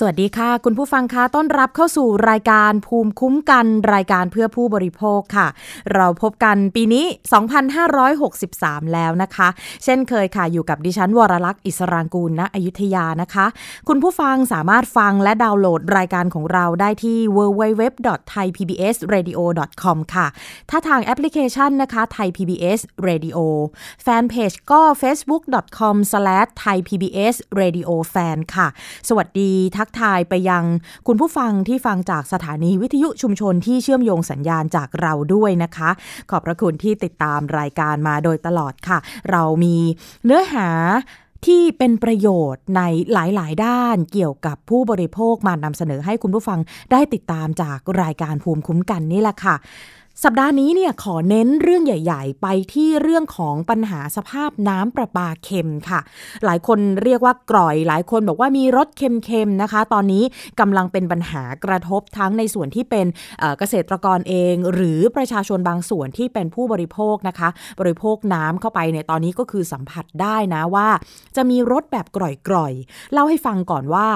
สวัสดีค่ะ คุณผู้ฟังคะต้อนรับเข้าสู่รายการภูมิคุ้มกันรายการเพื่อผู้บริโภคค่ะ เราพบกันปีนี้ 2563 แล้วนะคะ เช่นเคยค่ะอยู่กับดิฉันวรลักษ์อิสรางกูลณอยุธยานะคะ คุณผู้ฟังสามารถฟังและดาวน์โหลดรายการของเราได้ที่ www.thaipbsradio.com ค่ะ ถ้าทางแอปพลิเคชันนะคะ Thai PBS Radio แฟนเพจก็ facebook.com/thaipbsradiofan ค่ะ สวัสดีทักทายไปยังคุณผู้ฟังที่ฟังจากสถานีวิทยุชุมชนที่เชื่อมโยงสัญญาณจากเราด้วยนะคะ ขอบพระคุณที่ติดตามรายการมาโดยตลอดค่ะ เรามีเนื้อหาที่เป็นประโยชน์ในหลาย ๆ ด้านเกี่ยวกับผู้บริโภคมานำเสนอให้คุณผู้ฟังได้ติดตามจากรายการภูมิคุ้มกันนี่แหละค่ะ สัปดาห์นี้เนี่ยขอเน้นเรื่องใหญ่ ๆ ไปที่เรื่องของปัญหาสภาพน้ำประปาเค็มค่ะ หลายคนเรียกว่ากร่อย หลายคนบอกว่ามีรสเค็มๆนะคะ ตอนนี้กำลังเป็นปัญหากระทบทั้งในส่วนที่เป็นเกษตรกรเอง หรือประชาชนบางส่วนที่เป็นผู้บริโภคนะคะ บริโภคน้ำเข้าไปในตอนนี้ก็คือสัมผัสได้นะว่า จะมีรสแบบกร่อยๆเล่าให้ฟังก่อนว่า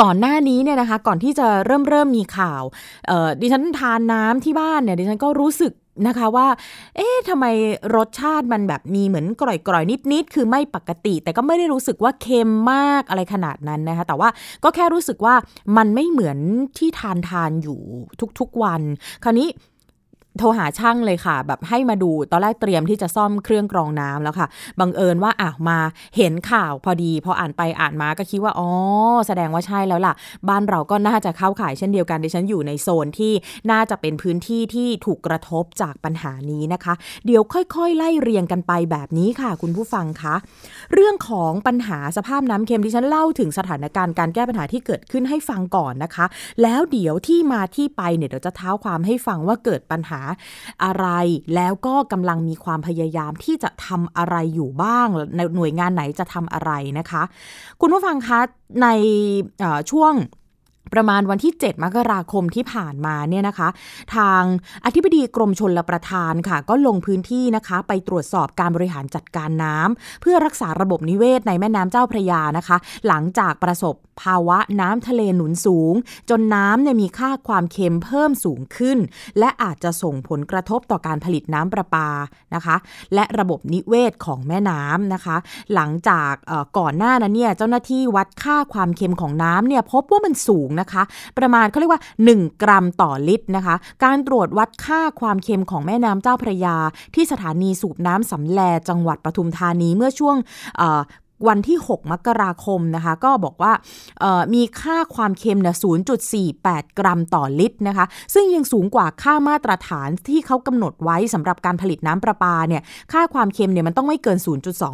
ก่อนหน้านี้เนี่ยนะคะ ก่อนที่จะเริ่มเริ่มมีข่าวดิฉันทานน้ำที่บ้านเนี่ยดิฉันก็รู้สึกนะคะว่า เอ๊ะทำไมรสชาติมันแบบมีเหมือนกร่อยๆ นิดๆ คือไม่ปกติ แต่ก็ไม่ได้รู้สึกว่าเค็มมากอะไรขนาดนั้นนะคะ แต่ว่าก็แค่รู้สึกว่ามันไม่เหมือนที่ทานทานอยู่ทุกๆวัน คราวนี้ โทรหาช่างเลยค่ะ แบบให้มาดูตอนแรกเตรียมที่จะซ่อมเครื่องกรองน้ำแล้วค่ะบังเอิญว่าอะมาเห็นข่าวพอดีพออ่านไปอ่านมาก็คิดว่าอ๋อแสดงว่าใช่แล้วล่ะ บ้านเราก็น่าจะเข้าข่ายเช่นเดียวกันดิฉันอยู่ในโซนที่น่าจะเป็นพื้นที่ที่ถูกกระทบจากปัญหานี้นะคะ เดี๋ยวค่อยๆ ไล่เรียงกันไปแบบนี้ค่ะ คุณผู้ฟังคะเรื่องของปัญหาสภาพน้ำเค็มที่ฉันเล่าถึงสถานการณ์การแก้ปัญหาที่เกิดขึ้นให้ฟังก่อนนะคะ แล้วเดี๋ยวที่มาที่ไปเนี่ยเดี๋ยวจะเท้าความให้ฟังว่าเกิดปัญหาอะไรแล้วก็กำลังมีความพยายามที่จะทำอะไรอยู่บ้างในหน่วยงานไหนจะทำอะไรนะคะ คุณผู้ฟังคะในช่วง ประมาณวันที่ 7 มกราคมที่ผ่านมาเนี่ยนะคะ ทางอธิบดีกรมชนลประทานค่ะ ก็ลงพื้นที่นะคะ ไปตรวจสอบการบริหารจัดการน้ำเพื่อรักษาระบบนิเวศในแม่น้ำเจ้าพระยานะคะ หลังจากประสบภาวะน้ำทะเลหนุนสูง จนน้ำเนี่ยมีค่าความเค็มเพิ่มสูงขึ้น และอาจจะส่งผลกระทบต่อการผลิตน้ำประปานะคะ และระบบนิเวศของแม่น้ำนะคะ หลังจากก่อนหน้านั้นเนี่ยเจ้าหน้าที่วัดค่าความเค็มของน้ำเนี่ยพบว่ามันสูงนะคะประมาณเขาเรียกว่า 1 กรัมต่อลิตรนะคะ การตรวจวัดค่าความเค็มของแม่น้ำเจ้าพระยา ที่สถานีสูบน้ำสำแลจังหวัดปทุมธานีเมื่อช่วง วันที่ 6 มกราคมนะคะ ก็บอกว่ามีค่าความเค็มเนี่ย0.48 กรัมต่อลิตรนะคะ ซึ่งยังสูงกว่าค่ามาตรฐานที่เขากำหนดไว้สำหรับการผลิตน้ำประปาเนี่ย ค่าความเค็มเนี่ยมันต้องไม่เกิน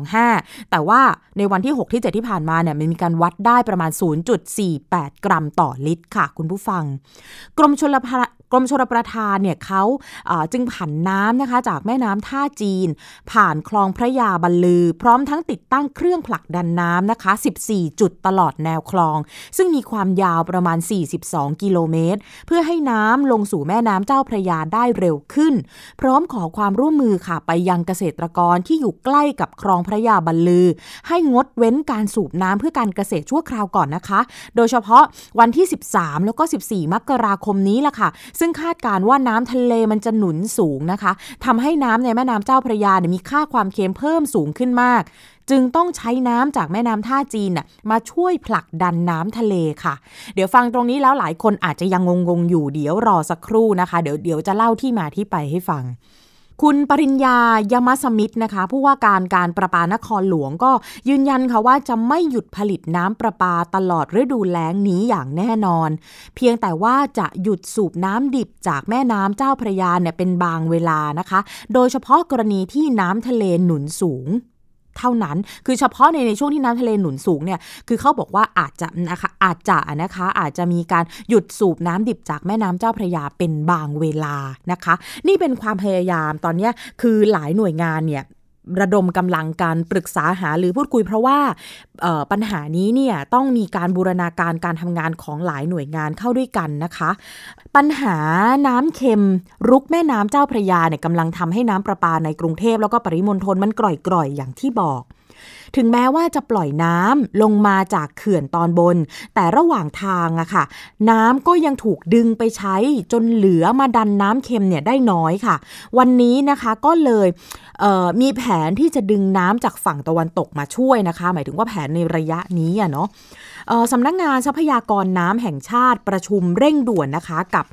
0.25 แต่ว่าในวันที่ 6 ที่ 7 ที่ผ่านมาเนี่ยมันมีการวัดได้ประมาณ 0.48 กรัมต่อลิตรค่ะ คุณผู้ฟัง กรมชล กรมชลประทานเนี่ยเขาจึงผันน้ำนะคะจากแม่น้ำท่าจีน ผ่านคลองพระยาบรรลือ พร้อมทั้งติดตั้งเครื่องผลักดันน้ำนะคะ 14 จุดตลอดแนวคลอง ซึ่งมีความยาวประมาณ 42 กิโลเมตร เพื่อให้น้ำลงสู่แม่น้ำเจ้าพระยาได้เร็วขึ้น พร้อมขอความร่วมมือค่ะไปยังเกษตรกรที่อยู่ใกล้กับคลองพระยาบรรลือ ให้งดเว้นการสูบน้ำเพื่อการเกษตรชั่วคราวก่อนนะคะ โดยเฉพาะวันที่ 13 แล้วก็ 14 มกราคมนี้ล่ะค่ะซึ่งคาดการว่าน้ำทะเลมันจะหนุนสูงนะคะทำให้น้ำในแม่น้ำเจ้าพระยาเนี่ยมีค่าความเค็มเพิ่มสูงขึ้นมาก จึงต้องใช้น้ำจากแม่น้ำท่าจีนน่ะมาช่วยผลักดันน้ำทะเลค่ะ เดี๋ยวฟังตรงนี้แล้วหลายคนอาจจะยังงงๆอยู่เดี๋ยวรอสักครู่นะคะ เดี๋ยวเดี๋ยวจะเล่าที่มาที่ไปให้ฟัง คุณปริญญายามาสมิธนะคะ ผู้ว่าการการประปานครหลวงก็ยืนยันค่ะว่าจะไม่หยุดผลิตน้ำประปาตลอดฤดูแล้งนี้อย่างแน่นอน เพียงแต่ว่าจะหยุดสูบน้ำดิบจากแม่น้ำเจ้าพระยาเนี่ยเป็นบางเวลานะคะ โดยเฉพาะกรณีที่น้ำทะเลหนุนสูง เท่านั้น คือเฉพาะในในช่วงที่น้ำทะเลหนุนสูงเนี่ย คือเขาบอกว่าอาจจะนะคะ อาจจะนะคะ อาจจะมีการหยุดสูบน้ำดิบจากแม่น้ำเจ้าพระยาเป็นบางเวลานะคะ นี่เป็นความพยายามตอนนี้คือหลายหน่วยงานเนี่ย ระดมกำลังการปรึกษาหาหรือพูดคุยเพราะว่าปัญหานี้เนี่ยต้องมีการบูรณาการการทำงานของหลายหน่วยงานเข้าด้วยกันนะคะ ปัญหาน้ำเค็มรุกแม่น้ำเจ้าพระยาเนี่ยกำลังทำให้น้ำประปาในกรุงเทพแล้วก็ปริมณฑลมันกร่อยๆอย่างที่บอก ถึงแม้ว่าจะปล่อยน้ำลงมาจากเขื่อนตอนบน แต่ระหว่างทางอะค่ะ น้ำก็ยังถูกดึงไปใช้จนเหลือมาดันน้ำเค็มเนี่ยได้น้อยค่ะ วันนี้นะคะก็เลยเมีแผนที่จะดึงน้ำจากฝั่งตะวันตกมาช่วยนะคะ หมายถึงว่าแผนในระยะนี้อะเนาะสำนักงงานทรัพยากรน้ำแห่งชาติประชุมเร่งด่วนนะคะกับ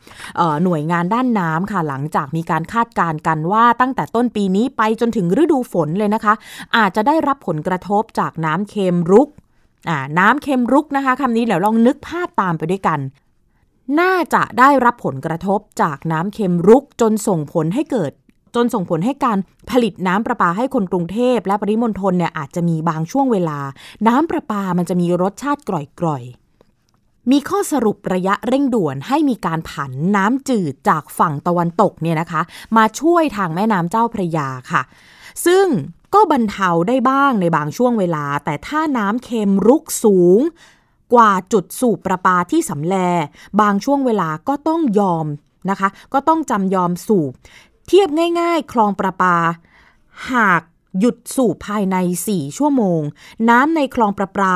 หน่วยงานด้านน้ำค่ะหลังจากมีการคาดการณ์กันว่าตั้งแต่ต้นปีนี้ไปจนถึงฤดูฝนเลยนะคะ อาจจะได้รับผลกระททบจากน้ำเค็มรุกน้ำเค็มรุกนะคะคำนี้เดี๋ยวลองนึกภาพตามไปด้วยกัน น่าจะได้รับผลกระทบจากน้ำเค็มรุกจนส่งผลให้เกิด จนส่งผลให้การผลิตน้ำประปาให้คนกรุงเทพ และปริมณฑลเนี่ยอาจจะมีบางช่วงเวลา น้ำประปามันจะมีรสชาติกร่อยๆ มีข้อสรุประยะเร่งด่วนให้มีการผันน้ำจืดจากฝั่งตะวันตกเนี่ยนะคะ มาช่วยทางแม่น้ำเจ้าพระยาค่ะ ซึ่ง ก็บรรเทาได้บ้างในบางช่วงเวลา แต่ถ้าน้ำเค็มรุกสูง กว่าจุดสูบประปาที่สำแล บางช่วงเวลาก็ต้องยอมนะคะ ก็ต้องจำยอมสูบ เทียบง่ายๆ คลองประปา หากหยุดสูบภายใน 4 ชั่วโมง น้ำในคลองประปา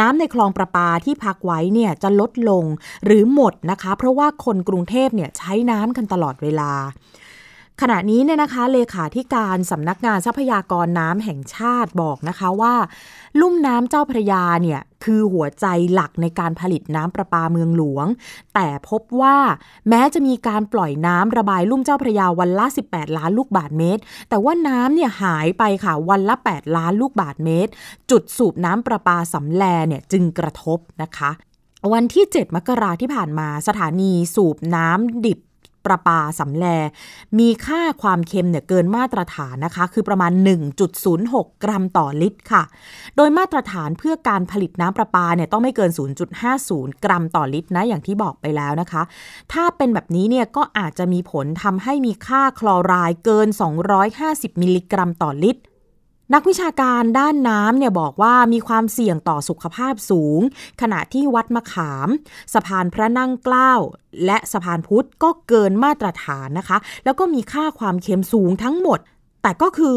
น้ำในคลองประปาที่พักไว้เนี่ยจะลดลงหรือหมดนะคะ เพราะว่าคนกรุงเทพเนี่ยใช้น้ำกันตลอดเวลา ขณะนี้เนี่ยนะคะเลขาธิการสำนักงานทรัพยากรน้ำแห่งชาติบอกนะคะว่า ลุ่มน้ำเจ้าพระยาเนี่ยคือหัวใจหลักในการผลิตน้ำประปาเมืองหลวง แต่พบว่าแม้จะมีการปล่อยน้ำระบายลุ่มเจ้าพระยาวันละ 18 ล้านลูกบาทเมตร แต่ว่าน้ำเนี่ยหายไปค่ะวันละ 8 ล้านลูกบาทเมตร จุดสูบน้ำประปาสำแลเนี่ยจึงกระทบนะคะ วันที่ 7 มกราที่ผ่านมาสถานีสูบน้ำดิบ ประปาสำแล มีค่าความเค็มเนี่ยเกินมาตรฐานนะคะ คือประมาณ 1.06 กรัมต่อลิตรค่ะ โดยมาตรฐานเพื่อการผลิตน้ำประปาเนี่ยต้องไม่เกิน 0.50 กรัมต่อลิตรนะอย่างที่บอกไปแล้วนะคะ ถ้าเป็นแบบนี้เนี่ยก็อาจจะมีผลทำให้มีค่าคลอไรด์เกิน 250 มิลลิกรัมต่อลิตร นักวิชาการด้านน้ำเนี่ยบอกว่ามีความเสี่ยงต่อสุขภาพสูง ขณะที่วัดมะขาม สะพานพระนั่งเกล้า และสะพานพุทธก็เกินมาตรฐานนะคะ แล้วก็มีค่าความเค็มสูงทั้งหมด แต่ก็คือ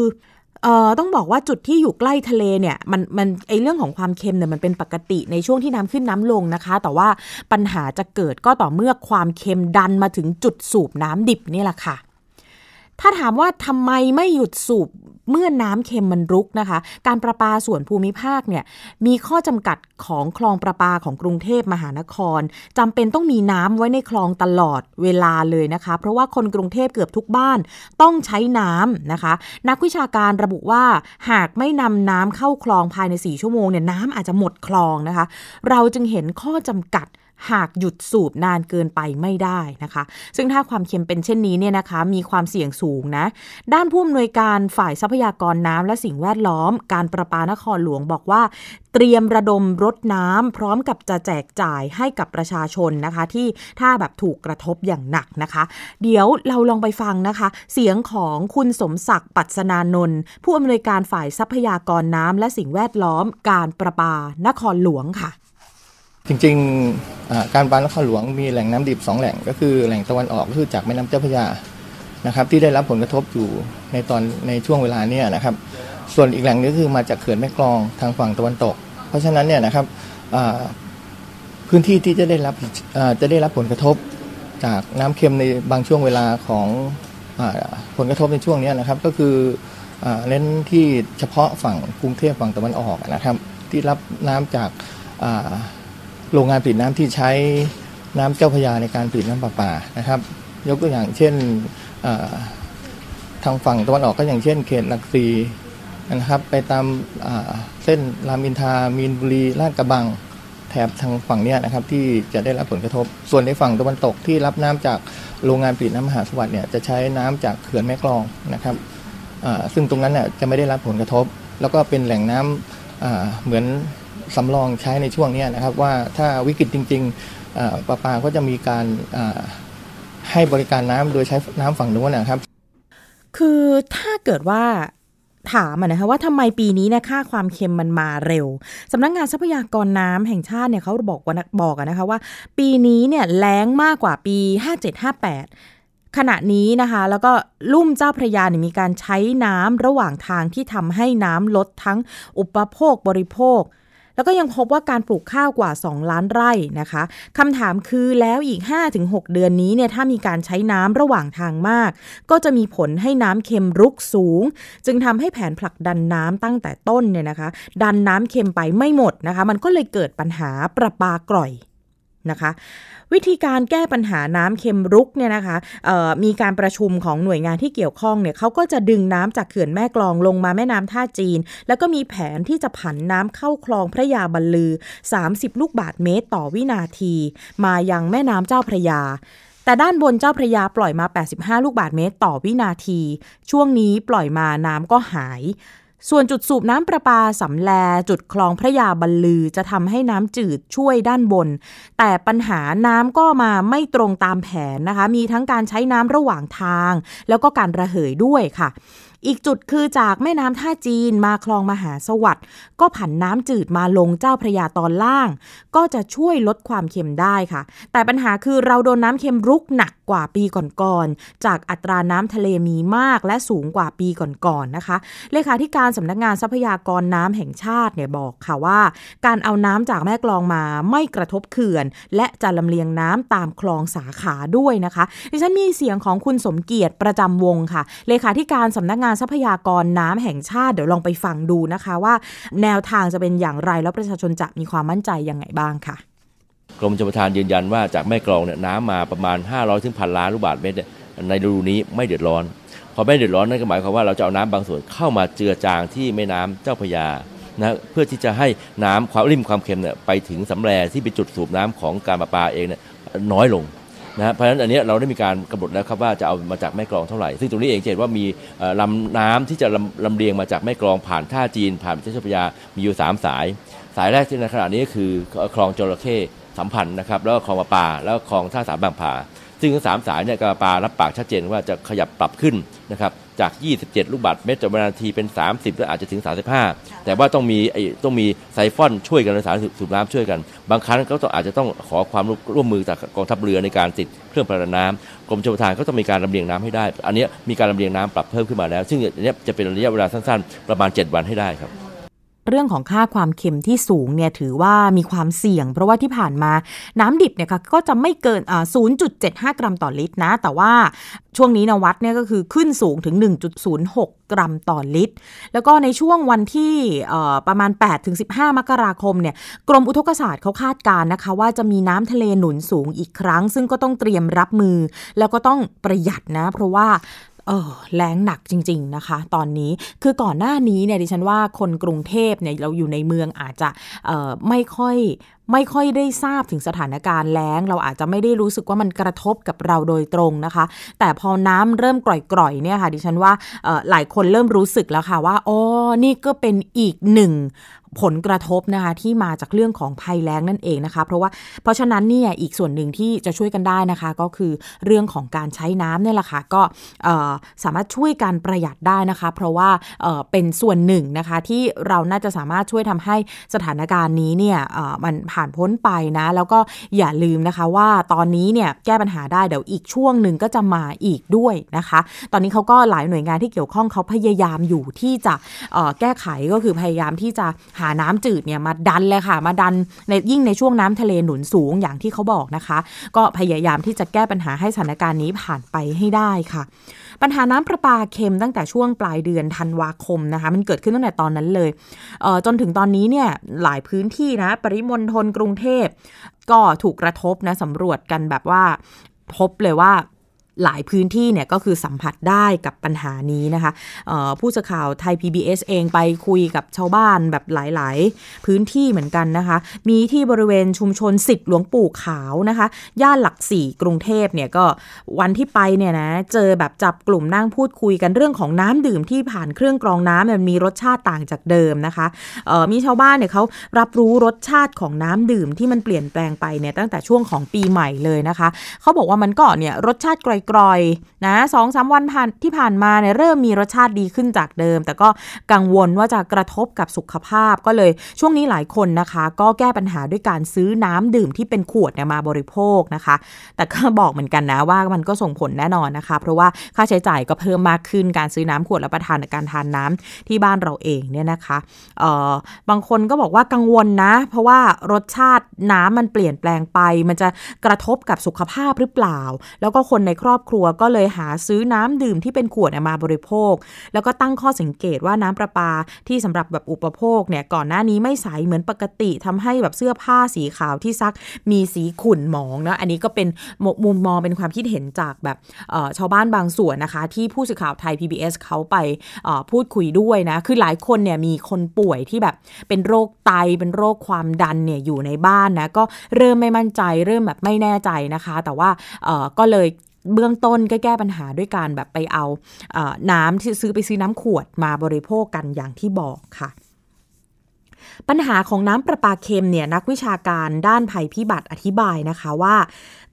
เอ่อต้องบอกว่าจุดที่อยู่ใกล้ทะเลเนี่ยมันมันไอเรื่องของความเค็มเนี่ยมันเป็นปกติในช่วงที่น้ำขึ้นน้ำลงนะคะ แต่ว่าปัญหาจะเกิดก็ต่อเมื่อความเค็มดันมาถึงจุดสูบน้ำดิบนี่แหละค่ะ ถ้าถามว่าทำไมไม่หยุดสูบเมื่อน้ำเค็มมันรุกนะคะ การประปาส่วนภูมิภาคเนี่ยมีข้อจำกัดของคลองประปาของกรุงเทพมหานครจำเป็นต้องมีน้ำไว้ในคลองตลอดเวลาเลยนะคะ เพราะว่าคนกรุงเทพเกือบทุกบ้านต้องใช้น้ำนะคะ นักวิชาการระบุว่าหากไม่นำน้ำเข้าคลองภายใน 4 ชั่วโมงเนี่ยน้ำอาจจะหมดคลองนะคะ เราจึงเห็นข้อจำกัด หากหยุดสูบนานเกินไปไม่ได้นะคะ ซึ่งถ้าความเค็มเป็นเช่นนี้เนี่ยนะคะ มีความเสี่ยงสูงนะ ด้านผู้อำนวยการฝ่ายทรัพยากรน้ำและสิ่งแวดล้อม การประปานครหลวงบอกว่า เตรียมระดมรถน้ำพร้อมกับจะแจกจ่ายให้กับประชาชนนะคะ ที่ถ้าแบบถูกกระทบอย่างหนักนะคะ เดี๋ยวเราลองไปฟังนะคะ เสียงของคุณสมศักดิ์ปัสนานนท์ผู้อำนวยการฝ่ายทรัพยากรน้ำและสิ่งแวดล้อม การประปานครหลวงค่ะ จริงๆการปานครหลวงมีแหล่งน้ำดิบสองแหล่งก็คือแหล่งตะวันออกก็คือจากแม่น้ำเจ้าพระยานะครับ ที่ได้รับผลกระทบอยู่ในตอนในช่วงเวลานี้นะครับ ส่วนอีกแหล่งนึงคือมาจากเขื่อนแม่กลองทางฝั่งตะวันตก เพราะฉะนั้นเนี่ยนะครับพื้นที่ที่จะได้รับจะได้รับผลกระทบจากน้ำเค็มในบางช่วงเวลาของอผลกระทบในช่วงนี้นะครับ ก็คือเน้นที่เฉพาะฝั่งกรุงเทพฝั่งตะวันออกนะครับ ที่รับน้ำจาก โรงงานผลิตน้ำที่ใช้น้ำเจ้าพยาในการผลิตน้ำประปานะครับ ยกตัวอย่างเช่นทางฝั่งตะวันออกก็อย่างเช่น เขตหลักซีนะครับไปตามเส้นรามอินทามีนบุรีลาดกระบังแถบทางฝั่งนี้นะครับที่จะได้รับผลกระทบ ส่วนในฝั่งตะวันตกที่รับน้ำจากโรงงานผลิตน้ำมหาสวัสดิ์เนี่ยจะใช้น้ำจากเขื่อนแม่กลองนะครับซึ่งตรงนั้นเนี่ยจะไม่ได้รับผลกระทบ แล้วก็เป็นแหล่งน้ำเหมือน สำรองใช้ในช่วงนี้นะครับ ว่าถ้าวิกฤตจริงๆประปาก็จะมีการให้บริการน้ำโดยใช้น้ำฝั่งนู้นนะครับ คือถ้าเกิดว่าถามนะคะว่าทำไมปีนี้เนี่ยค่าความเค็มมันมาเร็วสำนักงงานทรัพยากรน้ำแห่งชาติเนี่ยเขาบอกว่าบอกนะคะว่า ปีนี้เนี่ยแล้งมากกว่าปี 5758 ขณะนี้นะคะ แล้วก็ลุ่มเจ้าพระยาเนี่ยมีการใช้น้ำระหว่างทางที่ทำให้น้ำลดทั้งอุปโภคบริโภค แล้วก็ยังพบว่าการปลูกข้าวกว่า 2 ล้านไร่นะคะคำถามคือแล้วอีก 5-6 เดือนนี้เนี่ยถ้ามีการใช้น้ำระหว่างทางมาก ก็จะมีผลให้น้ำเค็มรุกสูง จึงทำให้แผนผลักดันน้ำตั้งแต่ต้นเนี่ยนะคะ ดันน้ำเค็มไปไม่หมดนะคะ มันก็เลยเกิดปัญหาประปากร่อย นะคะ วิธีการแก้ปัญหาน้ำเค็มรุกเนี่ยนะคะมีการประชุมของหน่วยงานที่เกี่ยวข้องเนี่ยเขาก็จะดึงน้ำจากเขื่อนแม่กลองลงมาแม่น้ำท่าจีน แล้วก็มีแผนที่จะผันน้ำเข้าคลองพระยาบรรลือ 30 ลูกบาทเมตรต่อวินาที มายังแม่น้ำเจ้าพระยาแต่ด้านบนเจ้าพระยาปล่อยมา 85 ลูกบาทเมตรต่อวินาที ช่วงนี้ปล่อยมาน้ำก็หาย ส่วนจุดสูบน้ำประปาสำแลจุดคลองพระยาบรรลือจะทำให้น้ำจืดช่วยด้านบน แต่ปัญหาน้ำก็มาไม่ตรงตามแผนนะคะ มีทั้งการใช้น้ำระหว่างทาง แล้วก็การระเหยด้วยค่ะ อีกจุดคือจากแม่น้ำท่าจีนมาคลองมหาสวัสดิ์ก็ผันน้ำจืดมาลงเจ้าพระยาตอนล่าง ก็จะช่วยลดความเค็มได้ค่ะ แต่ปัญหาคือเราโดนน้ำเค็มรุกหนักกว่าปีก่อนๆจากอัตราน้ำทะเลมีมากและสูงกว่าปีก่อนๆนะคะ เลขาธิการสำนักงานทรัพยากรน้ำแห่งชาติเนี่ยบอกค่ะว่า การเอาน้ำจากแม่กลองมาไม่กระทบเขื่อน และจะลำเลียงน้ำตามคลองสาขาด้วยนะคะดิฉันมีเสียงของคุณสมเกียรติประจำวงค่ะ เลขาธิการสำนักงานทรัพยากรน้ำแห่งชาติเดี๋ยวลองไปฟังดูนะคะว่า แนวทางจะเป็นอย่างไรแล้วประชาชนจะมีความมั่นใจยังไงบ้างค่ะ กรมชลประทานยืนยันว่าจากแม่กลองเนี่ยน้ำมาประมาณ 500ถึงพันล้านลูกบาศก์เมตรในฤดูนี้ไม่เดือดร้อนพอไม่เดือดร้อนนั่นก็หมายความว่าเราจะเอาน้ำบางส่วนเข้ามาเจือจางที่แม่น้ำเจ้าพยานะเพื่อที่จะให้น้ำความริมความเค็มเนี่ยไปถึงสำแรที่เป็นจุดสูบน้ำของการประปาเองเนี่ยน้อยลง นะเพราะฉะนั้นอันนี้เราได้มีการกำหนดแล้วครับว่าจะเอามาจากแม่กลองเท่าไหร่ ซึ่งตรงนี้เองเห็นว่ามีลำน้ำที่จะลำลำเลียงมาจากแม่กลองผ่านท่าจีน ผ่านประเทศชพยามีอยู่ 3 สาย สายแรกที่ในขณะนี้คือคลองจระเข้สัมพันธ์นะครับแล้วก็คลองปลาปาแล้วก็คลองท่าสามบางผา ซึ่งทั้งสามสายเนี่ยกระปารับปากชัดเจนว่าจะขยับปรับขึ้นนะครับจาก 27 ลูกบาศก์เมตรต่อวินาทีเป็น 30 และอาจจะถึง 35 แต่ว่าต้องมีไอ้ต้องมีไซฟอนช่วยกันในสารสูบน้ำช่วยกัน บางครั้งก็ต้องอาจจะต้องขอความร่วมมือจากกองทัพเรือในการติดเครื่องผลักน้ำกรมชลประทานก็ต้องมีการลำเลียงน้ำให้ได้ อันนี้มีการลำเลียงน้ำปรับเพิ่มขึ้นมาแล้ว ซึ่งอันนี้จะเป็นระยะเวลาสั้นๆ ประมาณ 7 วันให้ได้ครับ เรื่องของค่าความเค็มที่สูงเนี่ยถือว่ามีความเสี่ยง เพราะว่าที่ผ่านมาน้ำดิบเนี่ยค่ะก็จะไม่เกินอ่า0.75 กรัมต่อลิตรนะ แต่ว่าช่วงนี้นวัดเนี่ยก็คือขึ้นสูงถึง 1.06 กรัมต่อลิตร แล้วก็ในช่วงวันที่ประมาณ 8-15 มกราคมเนี่ยกรมอุทกศาสตร์เขาคาดการนะคะ ว่าจะมีน้ำทะเลหนุนสูงอีกครั้ง ซึ่งก็ต้องเตรียมรับมือ แล้วก็ต้องประหยัดนะ เพราะว่า เออแรงหนักจริง ๆนะคะ ตอนนี้คือก่อนหน้านี้เนี่ยดิฉันว่าคนกรุงเทพเนี่ยเราอยู่ในเมืองอาจจะไม่ค่อยไม่ค่อยได้ทราบถึงสถานการณ์แล้ง เราอาจจะไม่ได้รู้สึกว่ามันกระทบกับเราโดยตรงนะคะ แต่พอน้ำเริ่มกร่อยๆเนี่ยค่ะ ดิฉันว่าหลายคนเริ่มรู้สึกแล้วค่ะว่าอ๋อนี่ก็เป็นอีกหนึ่ง ผลกระทบนะคะที่มาจากเรื่องของภัยแล้งนั่นเองนะคะ เพราะว่าเพราะฉะนั้นเนี่ยอีกส่วนหนึ่งที่จะช่วยกันได้นะคะ ก็คือเรื่องของการใช้น้ำเนี่ยแหละค่ะก็สามารถช่วยการประหยัดได้นะคะ เพราะว่าเป็นส่วนหนึ่งนะคะที่เราน่าจะสามารถช่วยทำให้สถานการณ์นี้เนี่ยมันผ่านพ้นไปนะ แล้วก็อย่าลืมนะคะว่าตอนนี้เนี่ยแก้ปัญหาได้เดี๋ยวอีกช่วงหนึ่งก็จะมาอีกด้วยนะคะ ตอนนี้เขาก็หลายหน่วยงานที่เกี่ยวข้องเขาพยายามอยู่ที่จะแก้ไขก็คือพยายามที่จะหหาน้ำจืดเนี่ยมาดันเลยค่ะ มาดันในยิ่งในช่วงน้ำทะเลหนุนสูงอย่างที่เขาบอกนะคะ ก็พยายามที่จะแก้ปัญหาให้สถานการณ์นี้ผ่านไปให้ได้ค่ะ ปัญหาน้ำประปาเค็มตั้งแต่ช่วงปลายเดือนธันวาคมนะคะ มันเกิดขึ้นตั้งแต่ตอนนั้นเลยเจนถึงตอนนี้เนี่ยหลายพื้นที่นะ ปริมณฑลกรุงเทพก็ถูกกระทบนะสำรวจกันแบบว่าพบเลยว่า หลายพื้นที่เนี่ยก็คือสัมผัสได้กับปัญหานี้นะคะผู้สื่อข่าวไทย PBS เองไปคุยกับชาวบ้านแบบหลาย ๆ พื้นที่เหมือนกันนะคะ มีที่บริเวณชุมชนสิทธิ์หลวงปู่ขาวนะคะ ย่านหลักสี่กรุงเทพเนี่ยก็วันที่ไปเนี่ยนะเจอแบบจับกลุ่มนั่งพูดคุยกันเรื่องของน้ำดื่มที่ผ่านเครื่องกรองน้ำมันมีรสชาติต่างจากเดิมนะคะมีชาวบ้านเนี่ยเขารับรู้รสชาติของน้ำดื่มที่มันเปลี่ยนแปลงไปเนี่ยตั้งแต่ช่วงของปีใหม่เลยนะคะเขาบอกว่ามันก็เนี่ยรสชาติไกลกร่อยนะสองสามวันผ่านที่ผ่านมาเนี่ยเริ่มมีรสชาติดีขึ้นจากเดิม แต่ก็กังวลว่าจะกระทบกับสุขภาพก็เลยช่วงนี้หลายคนนะคะ ก็แก้ปัญหาด้วยการซื้อน้ำดื่มที่เป็นขวดเนี่ยมาบริโภคนะคะ แต่ก็บอกเหมือนกันนะว่ามันก็ส่งผลแน่นอนนะคะ เพราะว่าค่าใช้จ่ายก็เพิ่มมากขึ้นการซื้อน้ำขวดและประทานการทานน้ำที่บ้านเราเองเนี่ยนะคะเอ่อบางคนก็บอกว่ากังวลนะ เพราะว่ารสชาติน้ำมันเปลี่ยนแปลงไป มันจะกระทบกับสุขภาพหรือเปล่า แล้วก็คนในครอบครัวก็เลยหาซื้อน้ำดื่มที่เป็นขวดมาบริโภค แล้วก็ตั้งข้อสังเกตว่าน้ำประปาที่สำหรับแบบอุปโภคเนี่ยก่อนหน้านี้ไม่ใสเหมือนปกติทำให้แบบเสื้อผ้าสีขาวที่ซักมีสีขุ่นหมองนะอันนี้ก็เป็นมุมมองเป็นความคิดเห็นจากแบบชาวบ้านบางส่วนนะคะ ที่ผู้สื่อข่าวไทย PBS เขาไปพูดคุยด้วยนะคือหลายคนเนี่ยมีคนป่วยที่แบบเป็นโรคไตเป็นโรคความดันเนี่ยอยู่ในบ้านนะก็เริ่มไม่มั่นใจเริ่มแบบไม่แน่ใจนะคะ แต่ว่าก็เลย เบื้องต้นก็แก้ปัญหาด้วยการแบบไปเอาเอน้ำที่ซื้อไปซื้อน้ำขวดมาบริโภคกันอย่างที่บอกค่ะปัญหาของน้ำประปาเค็มเนี่ยนักวิชาการด้านภัยพิบัติอธิบายนะคะว่า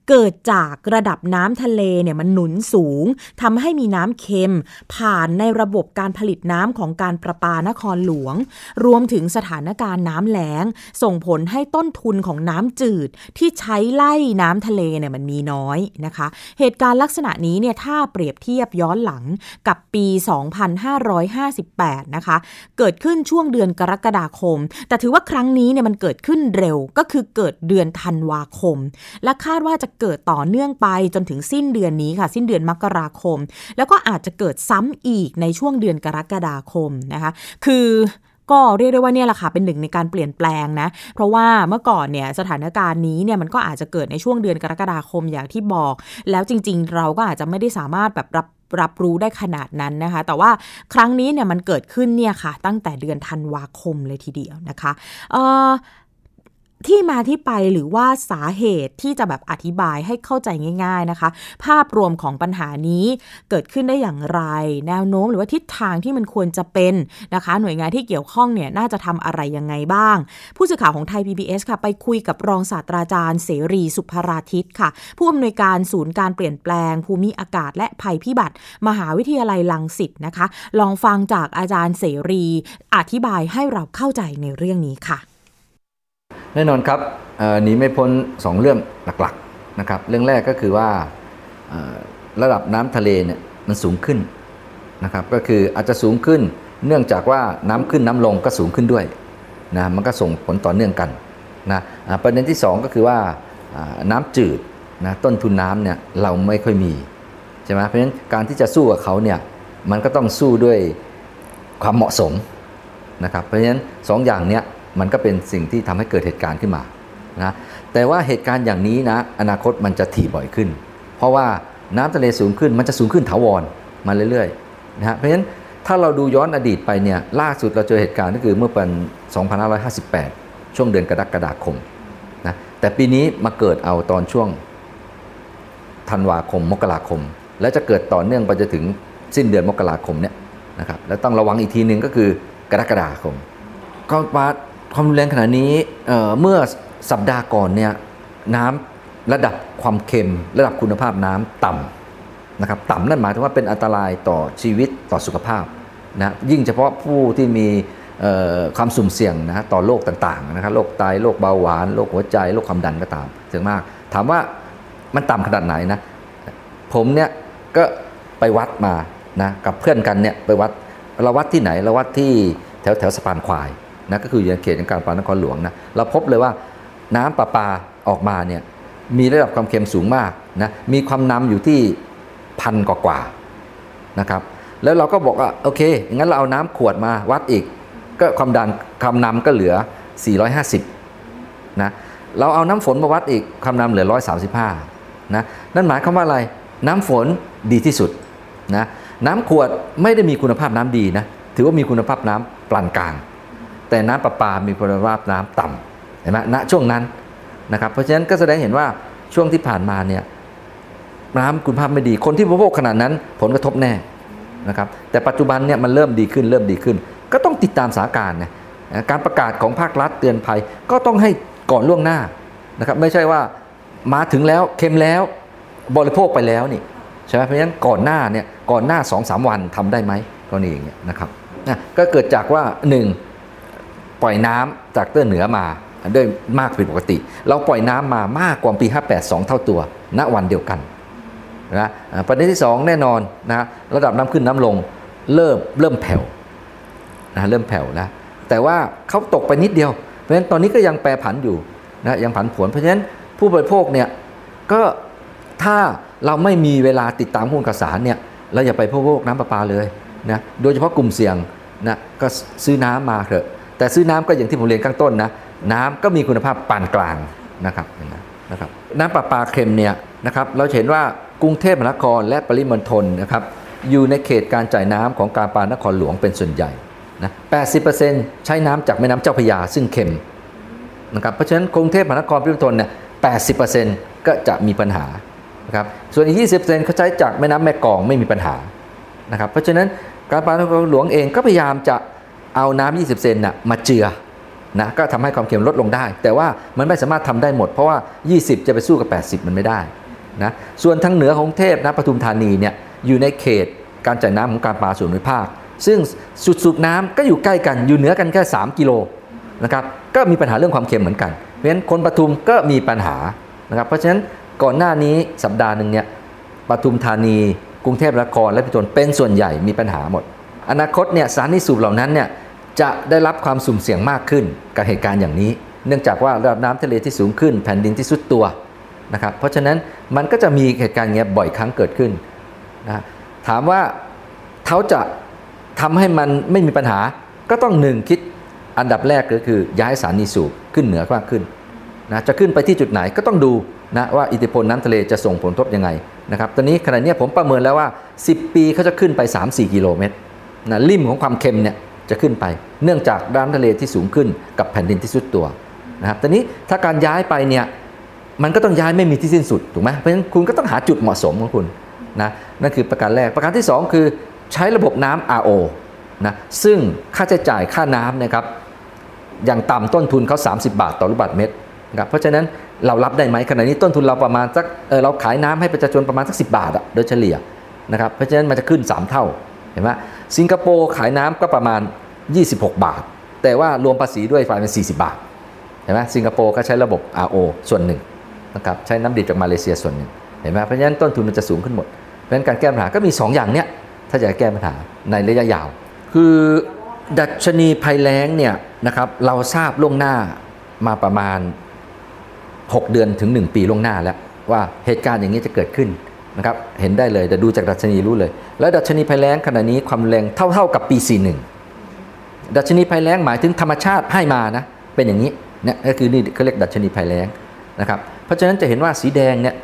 เกิดจากระดับน้ำทะเลเนี่ยมันหนุนสูงทำให้มีน้ำเค็ม ผ่านในระบบการผลิตน้ำของการประปานครหลวง รวมถึงสถานการณ์น้ำแล้ง ส่งผลให้ต้นทุนของน้ำจืดที่ใช้ไล่น้ำทะเลเนี่ยมันมีน้อยนะคะ เหตุการณ์ลักษณะนี้เนี่ยถ้าเปรียบเทียบย้อนหลังกับปี 2558 นะคะ เกิดขึ้นช่วงเดือนกรกฎาคม แต่ถือว่าครั้งนี้เนี่ยมันเกิดขึ้นเร็วก็คือเกิดเดือนธันวาคม และคาดว่าจะเกิดต่อเนื่องไปจนถึงสิ้นเดือนนี้ค่ะ สิ้นเดือนมกราคม แล้วก็อาจจะเกิดซ้ำอีกในช่วงเดือนกรกฎาคมนะคะ คือก็เรียกได้ว่าเนี่ยแหละค่ะเป็นหนึ่งในการเปลี่ยนแปลงนะ เพราะว่าเมื่อก่อนเนี่ยสถานการณ์นี้เนี่ยมันก็อาจจะเกิดในช่วงเดือนกรกฎาคมอย่างที่บอก แล้วจริง ๆ เราก็อาจจะไม่ได้สามารถแบบรับรับรู้ได้ขนาดนั้นนะคะ แต่ว่าครั้งนี้เนี่ยมันเกิดขึ้นเนี่ยค่ะ ตั้งแต่เดือนธันวาคมเลยทีเดียวนะคะ เอ่อ ที่มาที่ไปหรือว่าสาเหตุที่จะแบบอธิบายให้เข้าใจง่าย ๆนะคะ ภาพรวมของปัญหานี้เกิดขึ้นได้อย่างไร แนวโน้มหรือว่าทิศทางที่มันควรจะเป็นนะคะ หน่วยงานที่เกี่ยวข้องเนี่ยน่าจะทำอะไรยังไงบ้าง ผู้สื่อข่าวของไทย PBS ค่ะ ไปคุยกับรองศาสตราจารย์เสรีสุภราทิตค่ะ ผู้อำนวยการศูนย์การเปลี่ยนแปลง ภูมิอากาศและภัยพิบัติ มหาวิทยาลัยลังสิตนะคะ ลองฟังจากอาจารย์เสรี อธิบายให้เราเข้าใจในเรื่องนี้ค่ะ แน่นอนครับหนีไม่พ้น 2 เรื่องหลักๆนะครับเรื่องแรกก็คือว่าระดับน้ำทะเลเนี่ยมันสูงขึ้นนะครับก็คืออาจจะสูงขึ้นเนื่องจากว่าน้ำขึ้นน้ำลงก็สูงขึ้นด้วยนะมันก็ส่งผลต่อเนื่องกันนะประเด็นที่ 2 ก็คือว่าน้ำจืดนะต้นทุนน้ำเนี่ยเราไม่ค่อยมีใช่ไหมเพราะฉะนั้นการที่จะสู้กับเขาเนี่ยมันก็ต้องสู้ด้วยความเหมาะสมนะครับเพราะฉะนั้น2ออย่างเนี้ย มันก็เป็นสิ่งที่ทำให้เกิดเหตุการณ์ขึ้นมานะแต่ว่าเหตุการณ์อย่างนี้นะอนาคตมันจะถี่บ่อยขึ้น เพราะว่าน้ำทะเลสูงขึ้นมันจะสูงขึ้นถาวรมาเรื่อยๆนะฮะเพราะฉะนั้นถ้าเราดูย้อนอดีตไปเนี่ยล่าสุดเราเจอเหตุการณ์ก็คือเมื่อปี2558 ช่วงเดือนกรกฎาคมนะแต่ปีนี้มาเกิดเอาตอนช่วงธันวาคมมกราคม และจะเกิดต่อเนื่องไปจนถึงสิ้นเดือนมกราคมเนี่ยนะครับแล้วต้องระวังอีกทีหนึ่งก็คือกรกฎาคมก็มา ความรุนแรงขนาดนี้เเมื่อสัปดาห์ก่อนเนี่ยน้ำระดับความเค็ม ระดับคุณภาพน้ำต่ำนะครับต่ำนั่นหมายถึงว่าเป็นอันตรายต่อชีวิตต่อสุขภาพนะยิ่งเฉพาะผู้ที่มีความสุ่มเสี่ยงนะต่อโรคต่างๆนะครับโรคไตโรคเบาหวานโรคหัวใจโรคความดันก็ตามถึงมาก ถามว่ามันต่ำขนาดไหนนะผมเนี่ยก็ไปวัดมานะกับเพื่อนกันเนี่ยไปวัดเราวัดที่ไหนเราวัดที่แถวแถวสะพานควาย นะก็คืออยู่ในเขตของการปานครหลวงนะเราพบเลยว่าน้ำประปาออกมาเนี่ยมีระดับความเค็มสูงมากนะมีความนำอยู่ที่พันกว่านะครับแล้วเราก็บอกว่าโอเคงั้นเราเอาน้ำขวดมาวัดอีก ก็ความดันความนำก็เหลือ 450นะเราเอาน้ำฝนมาวัดอีกความนำเหลือ 135นะนั่นหมายความว่าอะไรน้ำฝนดีที่สุดนะน้ำขวดไม่ได้มีคุณภาพน้ำดีนะถือว่ามีคุณภาพน้ำปานกลาง แต่น้ำประปามีคุณภาพน้ำต่ำเห็นไหมณช่วงนั้นนะครับเพราะฉะนั้นก็แสดงเห็นว่าช่วงที่ผ่านมาเนี่ยน้ำคุณภาพไม่ดีคนที่บริโภคขนาดนั้นผลกระทบแน่นะครับแต่ปัจจุบันเนี่ยมันเริ่มดีขึ้นเริ่มดีขึ้น ก็ต้องติดตามสถานการณ์นะการประกาศของภาครัฐเตือนภัยก็ต้องให้ก่อนล่วงหน้านะครับไม่ใช่ว่ามาถึงแล้วเค็มแล้วบริโภคไปแล้วนี่ใช่ไหมเพราะฉะนั้นก่อนหน้าเนี่ยก่อนหน้า2อสวันทำได้ไหมก็นี่อย่างเงี้ยนะครับนะก็เกิดจากว่า 1. ปล่อยน้ำจากเตื้อเหนือมาด้วยมากผิดปกติ เราปล่อยน้ำมามากกว่าปี 58 2 เท่าตัว ณวันเดียวกันนะประเด็นที่ 2 แน่นอนนะระดับน้ำขึ้นน้ำลงเริ่มเริ่มแผ่วนะเริ่มแผ่วแล้วแต่ว่าเขาตกไปนิดเดียว เพราะฉะนั้นตอนนี้ก็ยังแปรผันอยู่นะยังผันผวนเพราะฉะนั้นผู้บริโภคเนี่ยก็ถ้าเราไม่มีเวลาติดตามข้อมูลข่าวสารเนี่ยเราอย่าไปพวกน้ำประปาเลยนะโดยเฉพาะกลุ่มเสี่ยงนะก็ซื้อน้ำมาเถอะ แต่ซื้อน้ำก็อย่างที่ผมเรียนข้างต้นนะน้ำก็มีคุณภาพปานกลางนะครับนะครับน้ำประปาเค็มเนี่ยนะครับเราเห็นว่ากรุงเทพมหานครและปริมณฑลนะครับอยู่ในเขตการจ่ายน้ำของการปานครหลวงเป็นส่วนใหญ่นะ80%ใช้น้ำจากแม่น้ำเจ้าพระยาซึ่งเค็มนะครับเพราะฉะนั้นกรุงเทพมหานครปริมณฑลเนี่ย80%ก็จะมีปัญหานะครับส่วนอีก 20%เขาใช้จากแม่น้ำแม่กองไม่มีปัญหานะครับเพราะฉะนั้นการปานครหลวงเองก็พยายามจะ เอาน้ำ20 เซนน่ะมาเจือนะก็ทำให้ความเค็มลดลงได้ แต่ว่ามันไม่สามารถทำได้หมด เพราะว่า 20 จะไปสู้กับ 80 มันไม่ได้นะส่วนทางเหนือของเทพนะปทุมธานีเนี่ยอยู่ในเขตการจ่ายน้ำของการปลาส่วนภูมิภาค ซึ่งสุดสูบน้ำก็อยู่ใกล้กันอยู่เหนือกันแค่ 3 กิโลนะครับก็มีปัญหาเรื่องความเค็มเหมือนกัน เพราะฉะนั้นคนปทุมก็มีปัญหานะครับเพราะฉะนั้นก่อนหน้านี้สัปดาห์หนึ่งเนี่ยปทุมธานี กรุงเทพนครและพิจนเป็นส่วนใหญ่มีปัญหาหมด อนาคตเนี่ยสารนิสูบเหล่านั้นเนี่ยจะได้รับความสุ่มเสี่ยงมากขึ้นกับเหตุการณ์อย่างนี้ เนื่องจากว่าระดับน้ำทะเลที่สูงขึ้น แผ่นดินที่สุดตัวนะครับเพราะฉะนั้นมันก็จะมีเหตุการณ์เงี้ยบ่อยครั้งเกิดขึ้นนะถามว่าเขาจะทำให้มันไม่มีปัญหาก็ต้องหนึ่งคิดอันดับแรกก็คือย้ายสารนิสูบขึ้นเหนือมากขึ้นนะจะขึ้นไปที่จุดไหนก็ต้องดูนะว่าอิทธิพลน้ำทะเลจะส่งผลกระทบยังไงนะครับตอนนี้ขณะนี้ผมประเมินแล้วว่า 10 ปีเขาจะขึ้นไป 3-4 กิโลเมตร นะริมของความเค็มเนี่ยจะขึ้นไป เนื่องจากด้านทะเลที่สูงขึ้นกับแผ่นดินที่สุดตัวนะครับตอนนี้ถ้าการย้ายไปเนี่ยมันก็ต้องย้ายไม่มีที่สิ้นสุดถูกไหมเพราะฉะนั้นคุณก็ต้องหาจุดเหมาะสมของคุณนะนั่นคือประการแรกประการที่ 2 คือใช้ระบบน้ำ RO นะซึ่งค่าใช้จ่ายค่าน้ำนะครับอย่างต่ำต้นทุนเขา 30 บาทต่อลูกบาศก์เมตรนะครับเพราะฉะนั้นเรารับได้ไหมขณะนี้ต้นทุนเราประมาณสักเออเราขายน้ำให้ประชาชนประมาณสักสิบาทอะโดยเฉลี่ยนะครับเพราะฉะนั้นมันจะขึ้น 3 เท่า ห็นไหมสิงคโปร์ขายน้ำก็ประมาณ 26 บาท แต่ว่ารวมภาษีด้วยฝ่ายเป็น 40 บาท เห็นไหมสิงคโปร์ก็ใช้ระบบ RO ส่วนหนึ่งนะครับใช้น้ำดิบจากมาเลเซียส่วนหนึ่งเห็นไหมเพราะฉะนั้นต้นทุนมันจะสูงขึ้นหมด เพราะฉะนั้นการแก้ปัญหาก็มี 2 อย่างเนี้ยถ้าจะแก้ปัญหาในระยะยาว คือดัชนีภัยแล้งเนี่ยนะครับเราทราบล่วงหน้ามาประมาณ 6 เดือนถึง 1 ปีล่วงหน้าแล้วว่าเหตุการณ์อย่างนี้จะเกิดขึ้น นะครับเห็นได้เลยแต่ดูจากดัชนีรู้เลย แล้วดัชนีภัยแล้งขณะนี้ความแรงเท่าๆกับปี 41 ดัชนีภัยแล้งหมายถึงธรรมชาติให้มานะเป็นอย่างนี้เนี่ยก็คือนี่เขาเรียกดัชนีภัยแล้งนะครับเพราะฉะนั้นจะเห็นว่าสีแดงเนี่ย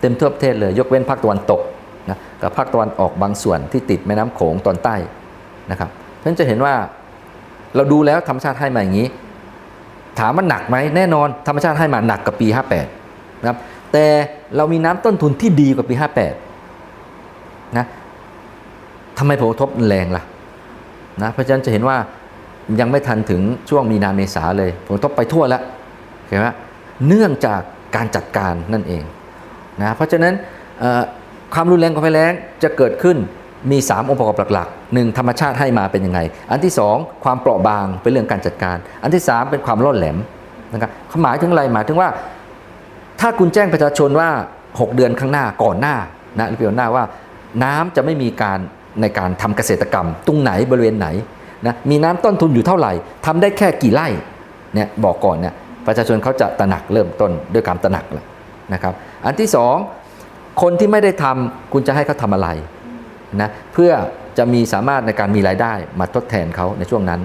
เต็มทั่วประเทศเลยยกเว้นภาคตะวันตกนะกับภาคตะวันออกบางส่วนที่ติดแม่น้ำโขงตอนใต้นะครับเพราะฉะนั้นจะเห็นว่าเราดูแล้วธรรมชาติให้มาอย่างนี้ ถามว่าหนักไหมแน่นอนธรรมชาติให้มาหนักกับปี 58นะครับ แต่เรามีน้ำต้นทุนที่ดีกว่าปี 58 นะทำไมผลกระทบแรงล่ะนะเพราะฉะนั้นจะเห็นว่ายังไม่ทันถึงช่วงมีนาเมษาเลย ผลกระทบไปทั่วแล้วเห็นไหมเนื่องจากการจัดการนั่นเองนะเพราะฉะนั้นความรุนแรงของภัยแล้งจะเกิดขึ้นมี 3 องค์ประกอบหลักๆ 1. ธรรมชาติให้มาเป็นยังไง อันที่ 2 ความเปราะบางเป็นเรื่องการจัดการ อันที่ 3 เป็นความร่อนแหลมนะครับหมายถึงอะไรหมายถึงว่า ถ้าคุณแจ้งประชาชนว่า 6 เดือนข้างหน้าก่อนหน้านะหรือปีก่อนหน้าว่า น้ำจะไม่มีการในการทำเกษตรกรรม ตรงไหนบริเวณไหนนะมีน้ำต้นทุนอยู่เท่าไหร่ทำได้แค่กี่ไร่เนี่ยบอกก่อนเนี่ยประชาชนเขาจะตระหนักเริ่มต้นด้วยการตระหนักแล้วนะครับ อันที่ 2 คนที่ไม่ได้ทำคุณจะให้เขาทำอะไรนะเพื่อจะมีสามารถในการมีรายได้มาทดแทนเขาในช่วงนั้น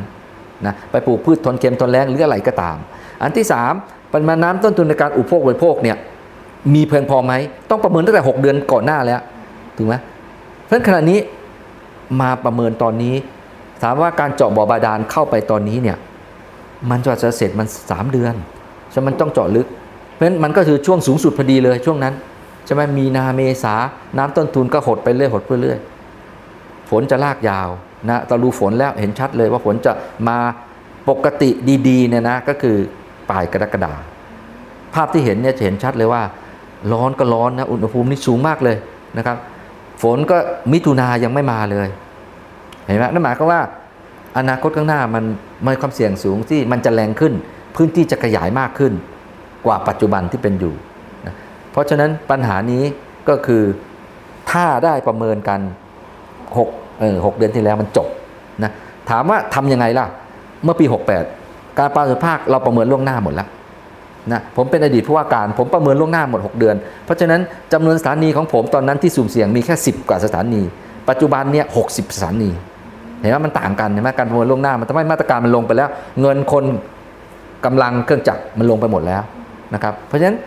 นะไปปลูกพืชทนเค็มทนแรงหรืออะไรก็ตาม อันที่ 3 ปริมาณน้ำต้นทุนในการอุปโภคบริโภคเนี่ยมีเพียงพอไหมต้องประเมินตั้งแต่ 6 เดือนก่อนหน้าแล้วถูกไหมเพราะขณะนี้มาประเมินตอนนี้ถามว่าการเจาะบ่อบาดาลเข้าไปตอนนี้เนี่ยมันจะเสร็จมัน 3 เดือนใช่มันต้องเจาะลึก เพราะฉะนั้นมันก็คือช่วงสูงสุดพอดีเลยช่วงนั้นใช่ไหมมีนาเมษาน้ำต้นทุนก็หดไปเรื่อยหดไปเรื่อยฝนจะลากยาวนะตราดูฝนแล้วเห็นชัดเลยว่าฝนจะมาปกติดีๆเนี่ยนะก็คือ ปลายกรกฎาภาพที่เห็นเนี่ยจะเห็นชัดเลยว่า ร้อนก็ร้อนนะอุณหภูมินี่สูงมากเลยนะครับ ฝนก็มิถุนายังไม่มาเลย เห็นไหมนั่นหมายก็ว่า อนาคตข้างหน้ามันมีความเสี่ยงสูงที่มันจะแรงขึ้น พื้นที่จะขยายมากขึ้น กว่าปัจจุบันที่เป็นอยู่นะเพราะฉะนั้นปัญหานี้ก็คือถ้าได้ประเมินกัน6เออหเดือนที่แล้วมันจบนะถามว่าทำยังไงล่ะ เมื่อปี 68 การปลาสุภาคเราประเมินล่วงหน้าหมดแล้วนะผมเป็นอดีตผู้ว่าการผมประเมินล่วงหน้าหมด 6 เดือน เพราะฉะนั้นจำนวนสถานีของผมตอนนั้นที่สุ่มเสี่ยงมีแค่ 10 กว่าสถานี ปัจจุบันเนี่ยหกสถานี เห็นไหมมันต่างกันเห็นไหมการประเมินล่วงหน้ามันทำให้มาตรการมันลงไปแล้ว เงินคนกำลังเครื่องจักรมันลงไปหมดแล้วนะครับเพราะฉะนั้น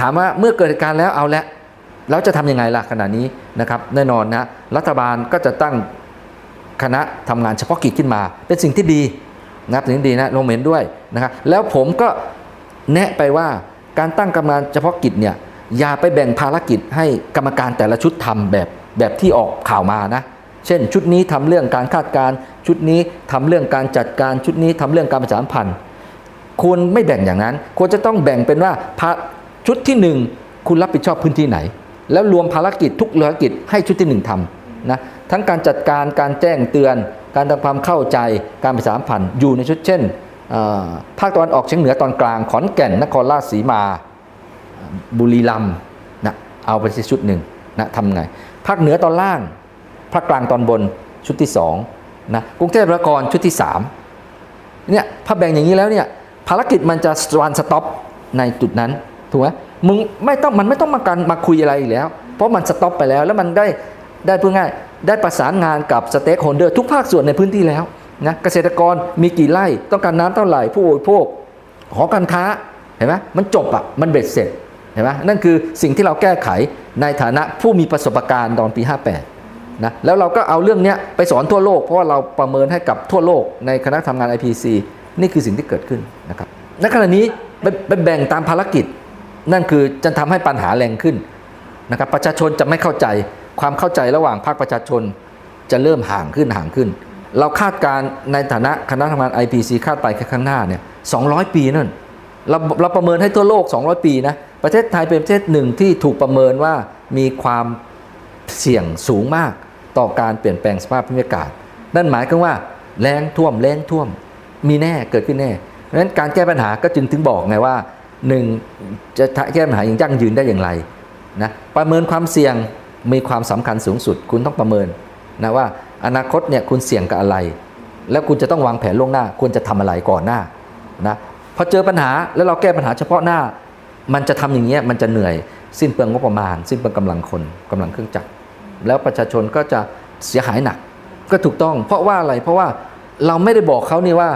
ถามว่าเมื่อเกิดการแล้วเอาละแล้วจะทํำยังไงล่ะขณะนี้นะครับแน่นอนนะรัฐบาลก็จะตั้งคณะทำงานเฉพาะกิจขึ้นมา เป็นสิ่งที่ดี นะครับสิ่งดีนะลงเห็นด้วยนะครับแล้วผมก็แนะไปว่าการตั้งกรรมการเฉพาะกิจเนี่ยอย่าไปแบ่งภารกิจให้กรรมการแต่ละชุดทำแบบแบบที่ออกข่าวมานะเช่น ชุดนี้ทำเรื่องการคาดการชุดนี้ทำเรื่องการจัดการชุดนี้ทำเรื่องการประชาสัมพันธ์ควรไม่แบ่งอย่างนั้น ควรจะต้องแบ่งเป็นว่าชุดที่ 1 คุณรับผิดชอบพื้นที่ไหน แล้วรวมภารกิจทุกภารกิจให้ชุดที่ 1ทำนะทั้งการจัดการการแจ้งเตือน การทำความเข้าใจการประชาสัมพันอยู่ในชุดเช่นภาคตะวันออกเฉียงเหนือตอนกลางขอนแก่นนครราชสีมา บุรีรัมย์นะเอาไปชุดหนึ่งนะทำไง ภาคเหนือตอนล่าง ภาคกลางตอนบนชุดที่2นะกรุงเทพมหานครชุดที่3เนี่ยพอแบ่งอย่างนี้แล้วเนี่ยภารกิจมันจะ one stop ในจุดนั้นถูกไหมมึงไม่ต้องมันไม่ต้องมาการมาคุยอะไรอีกแล้ว เพราะมัน stop ไปแล้วแล้วมันได้ได้เพูดง่าย ได้ประสานงานกับ stakeholder ทุกภาคส่วนในพื้นที่แล้วนะเกษตรกรมีกี่ไร่ต้องการน้ำเท่าไหร่ผู้บริโภคหอการค้าเห็นไหมมันจบอะมันเบ็ดเสร็จเห็นไหมนั่นคือสิ่งที่เราแก้ไขในฐานะผู้มีประสบการณ์ตอนปี 58นะแล้วเราก็เอาเรื่องนี้ไปสอนทั่วโลก เพราะว่าเราประเมินให้กับทั่วโลกในคณะทำงาน IPC นี่คือสิ่งที่เกิดขึ้นนะครับในขณะนี้ไปแบ่งตามภารกิจ นั่นคือจะทำให้ปัญหาแรงขึ้นนะครับประชาชนจะไม่เข้าใจ ความเข้าใจระหว่างภาคประชาชนจะเริ่มห่างขึ้นห่างขึ้น เราคาดการในฐานะคณะทำงาน IPC คาดไปแค่ข้างหน้าเนี่ย200 ปีนั่นเราเราประเมินให้ทั่วโลก 200 ปีนะประเทศไทยเป็นประเทศหนึ่งที่ถูกประเมินว่ามีความเสี่ยงสูงมากต่อการเปลี่ยนแปลงสภาพภูมิอากาศ นั่นหมายก็ว่าแรงท่วมแรงท่วมมีแน่เกิดขึ้นแน่เพราะฉะนั้นการแก้ปัญหาก็จึงถึงบอกไงว่าหนึ่งจะแก้ปัญหาอย่างยั่งยืนได้อย่างไรนะประเมินความเสี่ยง มีความสำคัญสูงสุด คุณต้องประเมินนะว่าอนาคตเนี่ยคุณเสี่ยงกับอะไร แล้วคุณจะต้องวางแผนล่วงหน้าควรจะทำอะไรก่อนหน้านะพอเจอปัญหาแล้วเราแก้ปัญหาเฉพาะหน้า มันจะทำอย่างเงี้ยมันจะเหนื่อยสิ้นเปลืองงบประมาณ สิ้นเปลืองกำลังคนกำลังเครื่องจักรแล้วประชาชนก็จะเสียหายหนักก็ถูกต้อง เพราะว่าอะไรเพราะว่าเราไม่ได้บอกเขานี่ว่า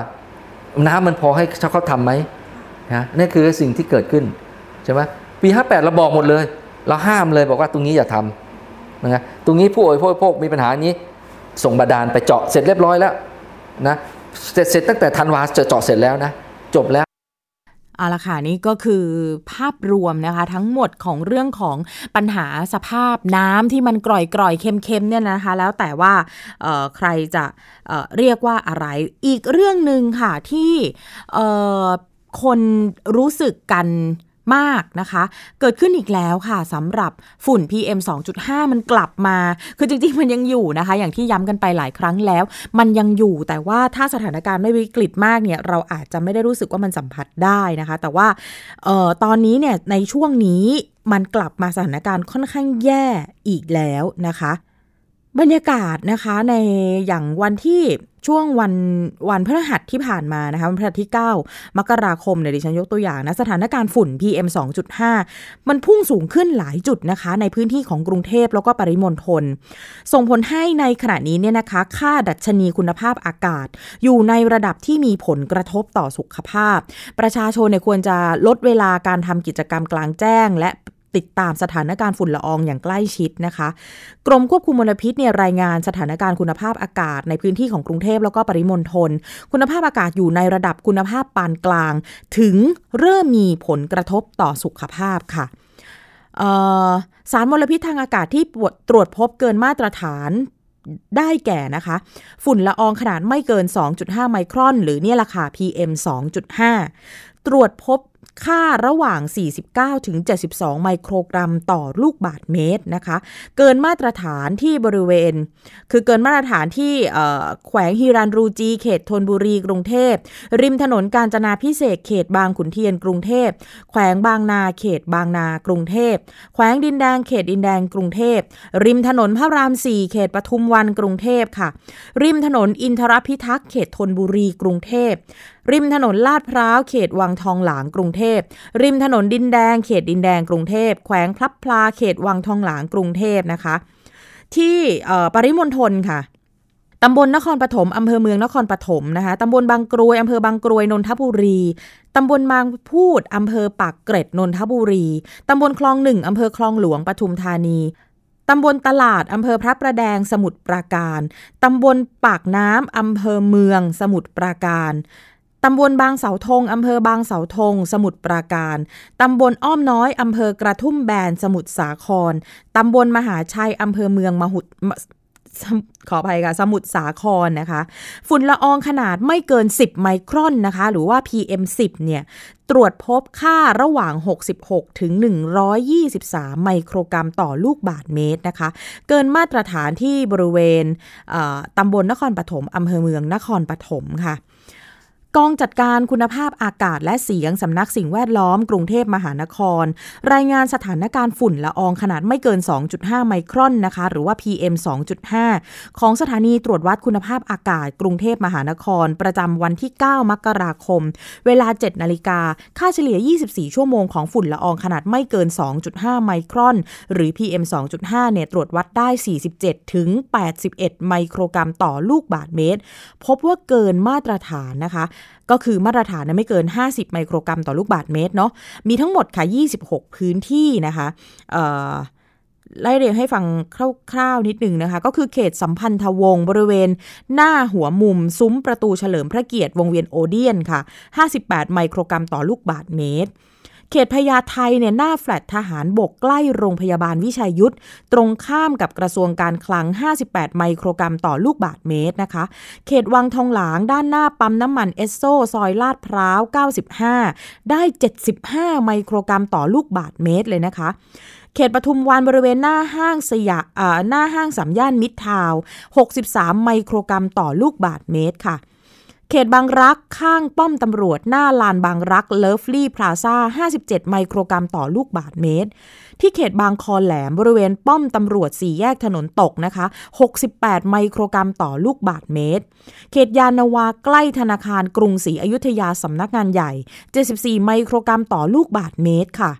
น้ำมันพอให้เขาทำไหมนะนี่คือสิ่งที่เกิดขึ้นใช่ไหมปี 58 เราบอกหมดเลย เราห้ามเลยบอกว่าตรงนี้อย่าทำ นะตรงนี้ผู้บริโภคมีปัญหานี้ส่งบาดาลไปเจาะเสร็จเรียบร้อยแล้วนะเสร็จเสร็จตั้งแต่ธันวาจะเจาะเสร็จแล้วนะจบแล้วเอาละค่ะนี่ก็คือภาพรวมนะคะทั้งหมดของเรื่องของปัญหาสภาพน้ำที่มันกร่อยกร่อยเค็มๆเนี่ยนะคะ แล้วแต่ว่าใครจะเเรียกว่าอะไร อีกเรื่องหนึ่งค่ะที่คนรู้สึกกัน มากนะคะ เกิดขึ้นอีกแล้วค่ะสำหรับฝุ่น PM 2.5 มันกลับมา คือจริงๆ มันยังอยู่นะคะ อย่างที่ย้ำกันไปหลายครั้งแล้ว มันยังอยู่แต่ว่าถ้าสถานการณ์ไม่วิกฤตมากเนี่ย เราอาจจะไม่ได้รู้สึกว่ามันสัมผัสได้นะคะ แต่ว่าออตอนนี้เนี่ยในช่วงนี้มันกลับมาสถานการณ์ค่อนข้างแย่อีกแล้วนะคะ บรรยากาศนะคะในอย่างวันที่ ช่วงวันวันพฤหัสที่ผ่านมานะคะวันพฤหัสที่ 9 มกราคมเนี่ยดิฉันยกตัวอย่างนะสถานการณ์ฝุ่น PM 2.5 มันพุ่งสูงขึ้นหลายจุดนะคะ ในพื้นที่ของกรุงเทพแล้วก็ปริมณฑลส่งผลให้ในขณะนี้เนี่ยนะคะ ค่าดัชนีคุณภาพอากาศ อยู่ในระดับที่มีผลกระทบต่อสุขภาพ ประชาชนเนี่ยควรจะลดเวลาการทำกิจกรรมกลางแจ้ง และ ติดตามสถานการณ์ฝุ่นละอองอย่างใกล้ชิดนะคะ กรมควบคุมมลพิษเนี่ยรายงานสถานการณ์คุณภาพอากาศในพื้นที่ของกรุงเทพแล้วก็ปริมณฑลคุณภาพอากาศอยู่ในระดับคุณภาพปานกลาง ถึงเริ่มมีผลกระทบต่อสุขภาพค่ะสารมลพิษทางอากาศที่ตรวจพบเกินมาตรฐานได้แก่นะคะ ฝุ่นละอองขนาดไม่เกิน 2.5 ไมครอน หรือเนี่ยราคา PM 2.5 ตรวจพบ ค่าระหว่าง 49 ถึง 72 ไมโครกรัมต่อลูกบาทเมตรนะคะ เกินมาตรฐานที่บริเวณ คือเกินมาตรฐานที่แขวงฮิรันรูจี เขตธนบุรีกรุงเทพ ริมถนนกาญจนาพิเศษเขตบางขุนเทียนกรุงเทพ แขวงบางนาเขตบางนากรุงเทพ แขวงดินแดงเขตดินแดงกรุงเทพ ริมถนนพระราม 4 เขตปทุมวันกรุงเทพค่ะ ริมถนนอินทรพิทักษ์เขตธนบุรีกรุงเทพริมถนนลาดพร้าวเขตวังทองหลางกรุงเทพ ริมถนนดินแดง เขตดินแดงกรุงเทพ แขวงพลับพลาเขตวังทองหลางกรุงเทพนะคะ ที่ปริมณฑลค่ะตำบลนครปฐมอำเภอเมืองนครปฐมนะคะตำบลบางกรวยอำเภอบางกรวยนนทบุรีตำบลบางพูดอำเภอปากเกร็ดนนทบุรีตำบลคลองหนึ่งอำเภอคลองหลวงปทุมธานีตำบลตลาดอำเภอพระประแดงสมุทรปราการตำบลปากน้ำอำเภอเมืองสมุทรปราการ ตำบลบางเสาธงอำเภอบางเสาธง สมุทรปราการ ตำบลอ้อมน้อยอำเภอกระทุ่มแบน สมุทรสาคร ตำบลมหาชัยอำเภอเมืองมหุดขออภัยค่ะสมุทรสาครนะคะ ฝุ่นละอองขนาดไม่เกิน 10 ไมครอนนะคะ หรือว่า PM10 เนี่ยตรวจพบค่าระหว่าง 66 ถึง 123 ไมโครกรัมต่อลูกบาทเมตรนะคะ เกินมาตรฐานที่บริเวณตำบลนครปฐมอำเภอเมืองนครปฐมค่ะ กองจัดการคุณภาพอากาศและเสียงสำนักสิ่งแวดล้อมกรุงเทพมหานคร รายงานสถานการณ์ฝุ่นละอองขนาดไม่เกิน 2.5 ไมครอนนะคะ หรือว่า PM 2.5 ของสถานีตรวจวัดคุณภาพอากาศ กรุงเทพมหานคร ประจำวันที่ 9 มกราคม เวลา 7 นาฬิกา ค่าเฉลี่ย 24 ชั่วโมงของฝุ่นละอองขนาดไม่เกิน 2.5 ไมครอน หรือ PM 2.5 เนี่ยตรวจวัดได้ 47 ถึง 81 ไมโครกรัมต่อลูกบาทเมตร พบว่าเกินมาตรฐานนะคะก็คือมาตรฐานไม่เกิน 50 ไมโครกรัมต่อลูกบาทเมตรเนาะมีทั้งหมดค่ะ 26 พื้นที่นะคะไล่เรียงให้ฟังคร่าวๆนิดหนึ่งนะคะ ก็คือเขตสัมพันธวงศ์บริเวณ หน้าหัวมุม ซุ้มประตูเฉลิมพระเกียรติวงเวียนโอเดียนค่ะ 58 ไมโครกรัมต่อลูกบาทเมตร เขตพญาไทเนี่ยหน้าแฟลตทหารบกใกล้โรงพยาบาลวิชัยยุทธ ตรงข้ามกับกระทรวงการคลัง 58 ไมโครกรัมต่อลูกบาทเมตรนะคะ เขตวังทองหลางด้านหน้าปั๊มน้ำมันเอสโซซอยลาดพร้าว 95 ได้ 75 ไมโครกรัมต่อลูกบาทเมตรเลยนะคะเขตปทุมวันบริเวณหน้าห้างสยามหน้าห้างสามย่านมิตรทาวน์ 63 ไมโครกรัมต่อลูกบาทเมตรค่ะ เขตบางรักข้างป้อมตำรวจหน้าลานบางรักเลิฟลี่พลาซ่า 57 ไมโครกรัมต่อลูกบาทเมตร ที่เขตบางคอแหลมบริเวณป้อมตำรวจสี่แยกถนนตกนะคะ 68 ไมโครกรัมต่อลูกบาทเมตร เขตยานาวาใกล้ธนาคารกรุงศรีอยุธยาสำนักงานใหญ่ 74 ไมโครกรัมต่อลูกบาทเมตรค่ะ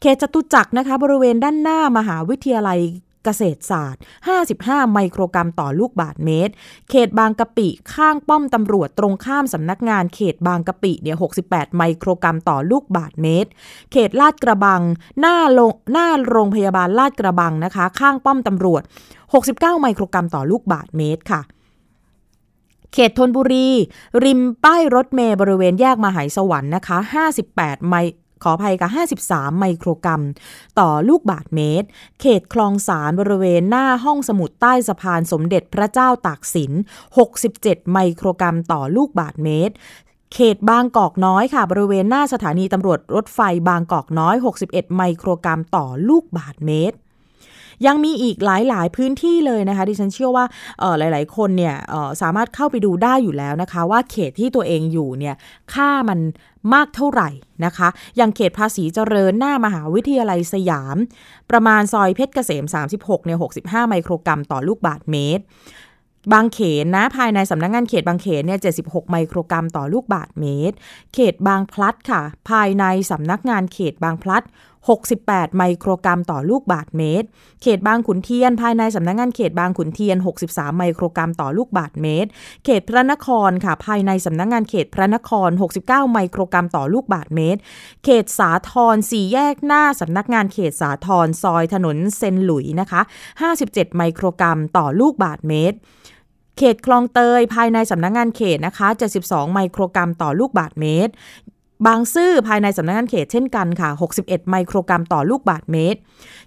เขตจตุจักรนะคะบริเวณด้านหน้ามหาวิทยาลัย เกษตรศาสตร์ 55 ไมโครกรัมต่อลูกบาทเมตร เขตบางกะปิข้างป้อมตำรวจตรงข้ามสำนักงานเขตบางกะปิเนี่ย 68 ไมโครกรัมต่อลูกบาทเมตร เขตลาดกระบัง หน้าโรงหน้าโรงพยาบาลลาดกระบังนะคะ ข้างป้อมตำรวจ 69 ไมโครกรัมต่อลูกบาทเมตรค่ะเขตธนบุรี ริมป้ายรถเมย์บริเวณแยกมหายสวรรค์นะคะ 58 ไม ขออภัยค่ะ53 ไมโครกรัม ต่อลูกบาทเมตร เขตคลองสารบริเวณหน้าห้องสมุดใต้สะพานสมเด็จพระเจ้าตากสิน 67 ไมโครกรัมต่อลูกบาทเมตรเขตบางกอกน้อยค่ะบริเวณหน้าสถานีตำรวจรถไฟบางกอกน้อย 61 ไมโครกรัมต่อลูกบาทเมตร ยังมีอีกหลาย ๆ พื้นที่เลยนะคะ ดิฉันเชื่อว่าหลาย ๆ คนเนี่ยสามารถเข้าไปดูได้อยู่แล้วนะคะ ว่าเขตที่ตัวเองอยู่เนี่ยค่ามันมากเท่าไหร่นะคะ อย่างเขตภาษีเจริญหน้ามหาวิทยาลัยสยาม ประมาณซอยเพชรเกษม 36เนี่ย65 ไมโครกรัมต่อลูกบาทเมตร บางเขนนะภายในสำนักงงานเขตบางเขนเนี่ย 76 ไมโครกรัมต่อลูกบาทเมตร เขตบางพลัดค่ะ ภายในสำนักงานเขตบางพลัด 68 ไมโครกรัมต่อลูกบาทเมตร เขตบางขุนเทียน ภายในสำนักงงานเขตบางขุนเทียน 63 ไมโครกรัมต่อลูกบาทเมตร เขตพระนครค่ะภายในสำนักงงานเขตพระนคร 69 ไมโครกรัมต่อลูกบาทเมตร เขตสาทรสี่แยกหน้าสำนักงานเขตสาทรซอยถนนเซนหลุยนะคะ 57 ไมโครกรัมต่อลูกบาทเมตรเขตคลองเตยภายในสำนักงงานเขตนะคะ 72 ไมโครกรัมต่อลูกบาทเมตร บางซื่อภายในสำนักงานเขตเช่นกันค่ะ 61 ไมโครกรัมต่อลูกบาทเมตร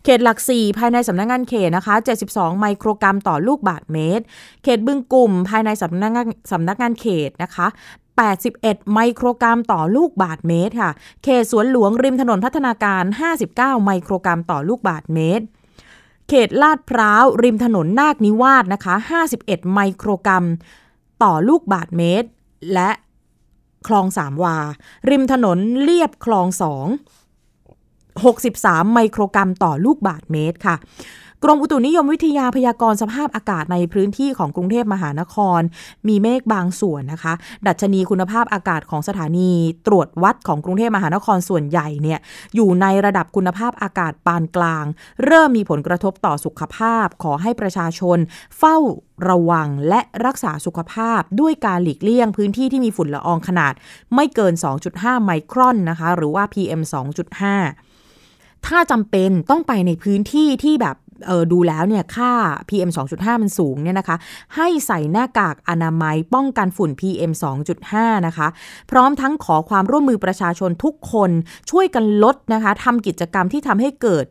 เขตหลักสี่ภายในสำนักงานเขตนะคะ 72 ไมโครกรัมต่อลูกบาทเมตร เขตบึงกลุ่มภายในสำนักงานสำนักงานเขตนะคะ 81 ไมโครกรัมต่อลูกบาทเมตรค่ะ เขตสวนหลวงริมถนนพัฒนาการ 59 ไมโครกรัมต่อลูกบาทเมตร เขตลาดพร้าวริมถนนนาคนิวาสนะคะ 51 ไมโครกรัมต่อลูกบาทเมตร และ คลองสามวา ริมถนนเลียบคลองสอง63 ไมโครกรัมต่อลูกบาทเมตรค่ะ กรมอุตุนิยมวิทยาพยากรณ์สภาพอากาศในพื้นที่ของกรุงเทพมหานคร มีเมฆบางส่วนนะคะ ดัชนีคุณภาพอากาศของสถานีตรวจวัดของกรุงเทพมหานครส่วนใหญ่เนี่ยอยู่ในระดับคุณภาพอากาศปานกลาง เริ่มมีผลกระทบต่อสุขภาพ ขอให้ประชาชน เฝ้าระวังและรักษาสุขภาพด้วยการหลีกเลี่ยงพื้นที่ที่มีฝุ่นละอองขนาด ไม่เกิน 2.5 ไมครอนนะคะ หรือว่า PM 2.5ถ้าจำเป็นต้องไปในพื้นที่ที่แบบ ดูแล้วเนี่ยค่า PM 2.5 มันสูงเนี่ยนะคะ ให้ใส่หน้ากากอนามัยป้องกันฝุ่น PM 2.5 นะคะ พร้อมทั้งขอความร่วมมือประชาชนทุกคนช่วยกันลดนะคะทำกิจกรรมที่ทำให้เกิด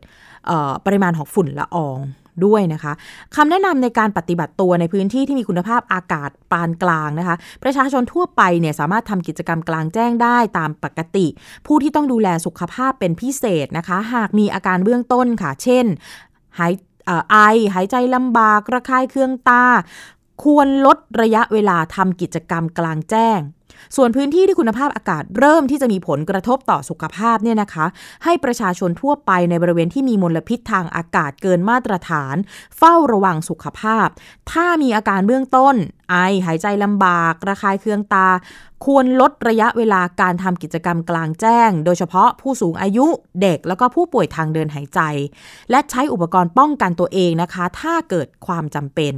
ปริมาณของฝุ่นละอองด้วยนะคะคำแนะนำในการปฏิบัติตัวในพื้นที่ที่มีคุณภาพอากาศปานกลางนะคะ ประชาชนทั่วไปเนี่ยสามารถทำกิจกรรมกลางแจ้งได้ตามปกติ ผู้ที่ต้องดูแลสุขภาพเป็นพิเศษนะคะ หากมีอาการเบื้องต้นค่ะ เช่น หายไอหายใจลำบากระคายเคืองตา ควรลดระยะเวลาทำกิจกรรมกลางแจ้ง ส่วนพื้นที่ที่คุณภาพอากาศเริ่มที่จะมีผลกระทบต่อสุขภาพเนี่ยนะคะ ให้ประชาชนทั่วไปในบริเวณที่มีมลพิษทางอากาศเกินมาตรฐาน เฝ้าระวังสุขภาพ ถ้ามีอาการเบื้องต้น ไอ หายใจลำบาก ระคายเคืองตา ควรลดระยะเวลาการทำกิจกรรมกลางแจ้ง โดยเฉพาะผู้สูงอายุเด็กแล้วก็ผู้ป่วยทางเดินหายใจ และใช้อุปกรณ์ป้องกันตัวเองนะคะ ถ้าเกิดความจำเป็น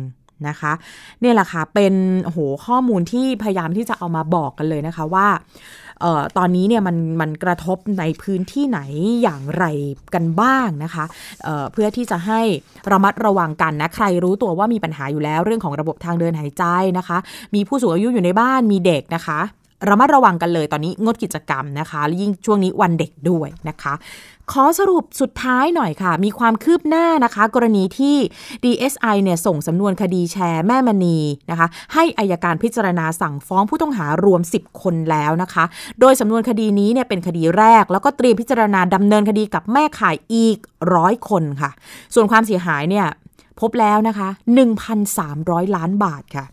นะคะเนี่ยแหละค่ะเป็นโหข้อมูลที่พยายามที่จะเอามาบอกกันเลยนะคะว่าออตอนนี้เนี่ยมันมันกระทบในพื้นที่ไหนอย่างไรกันบ้างนะคะเเพื่อที่จะให้ระมัดระวังกันนะใครรู้ตัวว่ามีปัญหาอยู่แล้วเรื่องของระบบทางเดินหายใจนะคะ มีผู้สูงอายุอยู่ในบ้านมีเด็กนะคะ ระมัดระวังกันเลยตอนนี้งดกิจกรรมนะคะยิ่งช่วงนี้วันเด็กด้วยนะคะ ขอสรุปสุดท้ายหน่อยค่ะ มีความคืบหน้านะคะ กรณีที่ DSI เนี่ยส่งสำนวนคดีแชร์แม่มณีนะคะ ให้อายการพิจารณาสั่งฟ้องผู้ต้องหารวม 10 คนแล้วนะคะ โดยสำนวนคดีนี้เนี่ยเป็นคดีแรก แล้วก็เตรียมพิจารณาดำเนินคดีกับแม่ขายอีกร้อยคนค่ะ ส่วนความเสียหายเนี่ยพบแล้วนะคะ 1,300 ล้านบาทค่ะ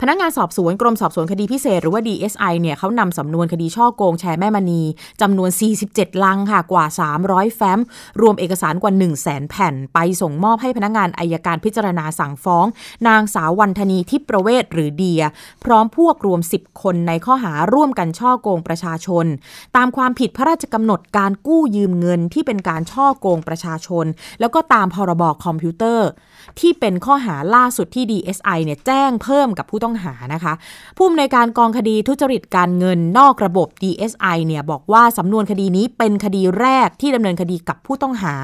พนักงานสอบสวนกรมสอบสวนคดีพิเศษ หรือว่า DSI เนี่ยเขานำสำนวนคดีช่อโกงแชร์แม่มณีจำนวน 47 ลังค่ะกว่า 300 แฟ้ม รวมเอกสารกว่า 1 0 0 0 0แสนแผ่น ไปส่งมอบให้พนักงานอายการพิจารณาสั่งฟ้อง นางสาววันธนีทิพประเวศหรือเดีย พร้อมพวกรวม 10 คนในข้อหาร่วมกันช่อโกงประชาชน ตามความผิดพระราชกำหนดการกู้ยืมเงินที่เป็นการช่อโกงประชาชน แล้วก็ตามพรบคอมพิวเตอร์ ที่เป็นข้อหาล่าสุดที่ DSI เนี่ยแจ้งเพิ่มกับผู้ต้องหานะคะผู้อำนวยการกองคดีทุจริตการเงินนอกระบบ DSI เนี่ยบอกว่าสำนวนคดีนี้เป็นคดีแรกที่ดำเนินคดีกับผู้ต้องหา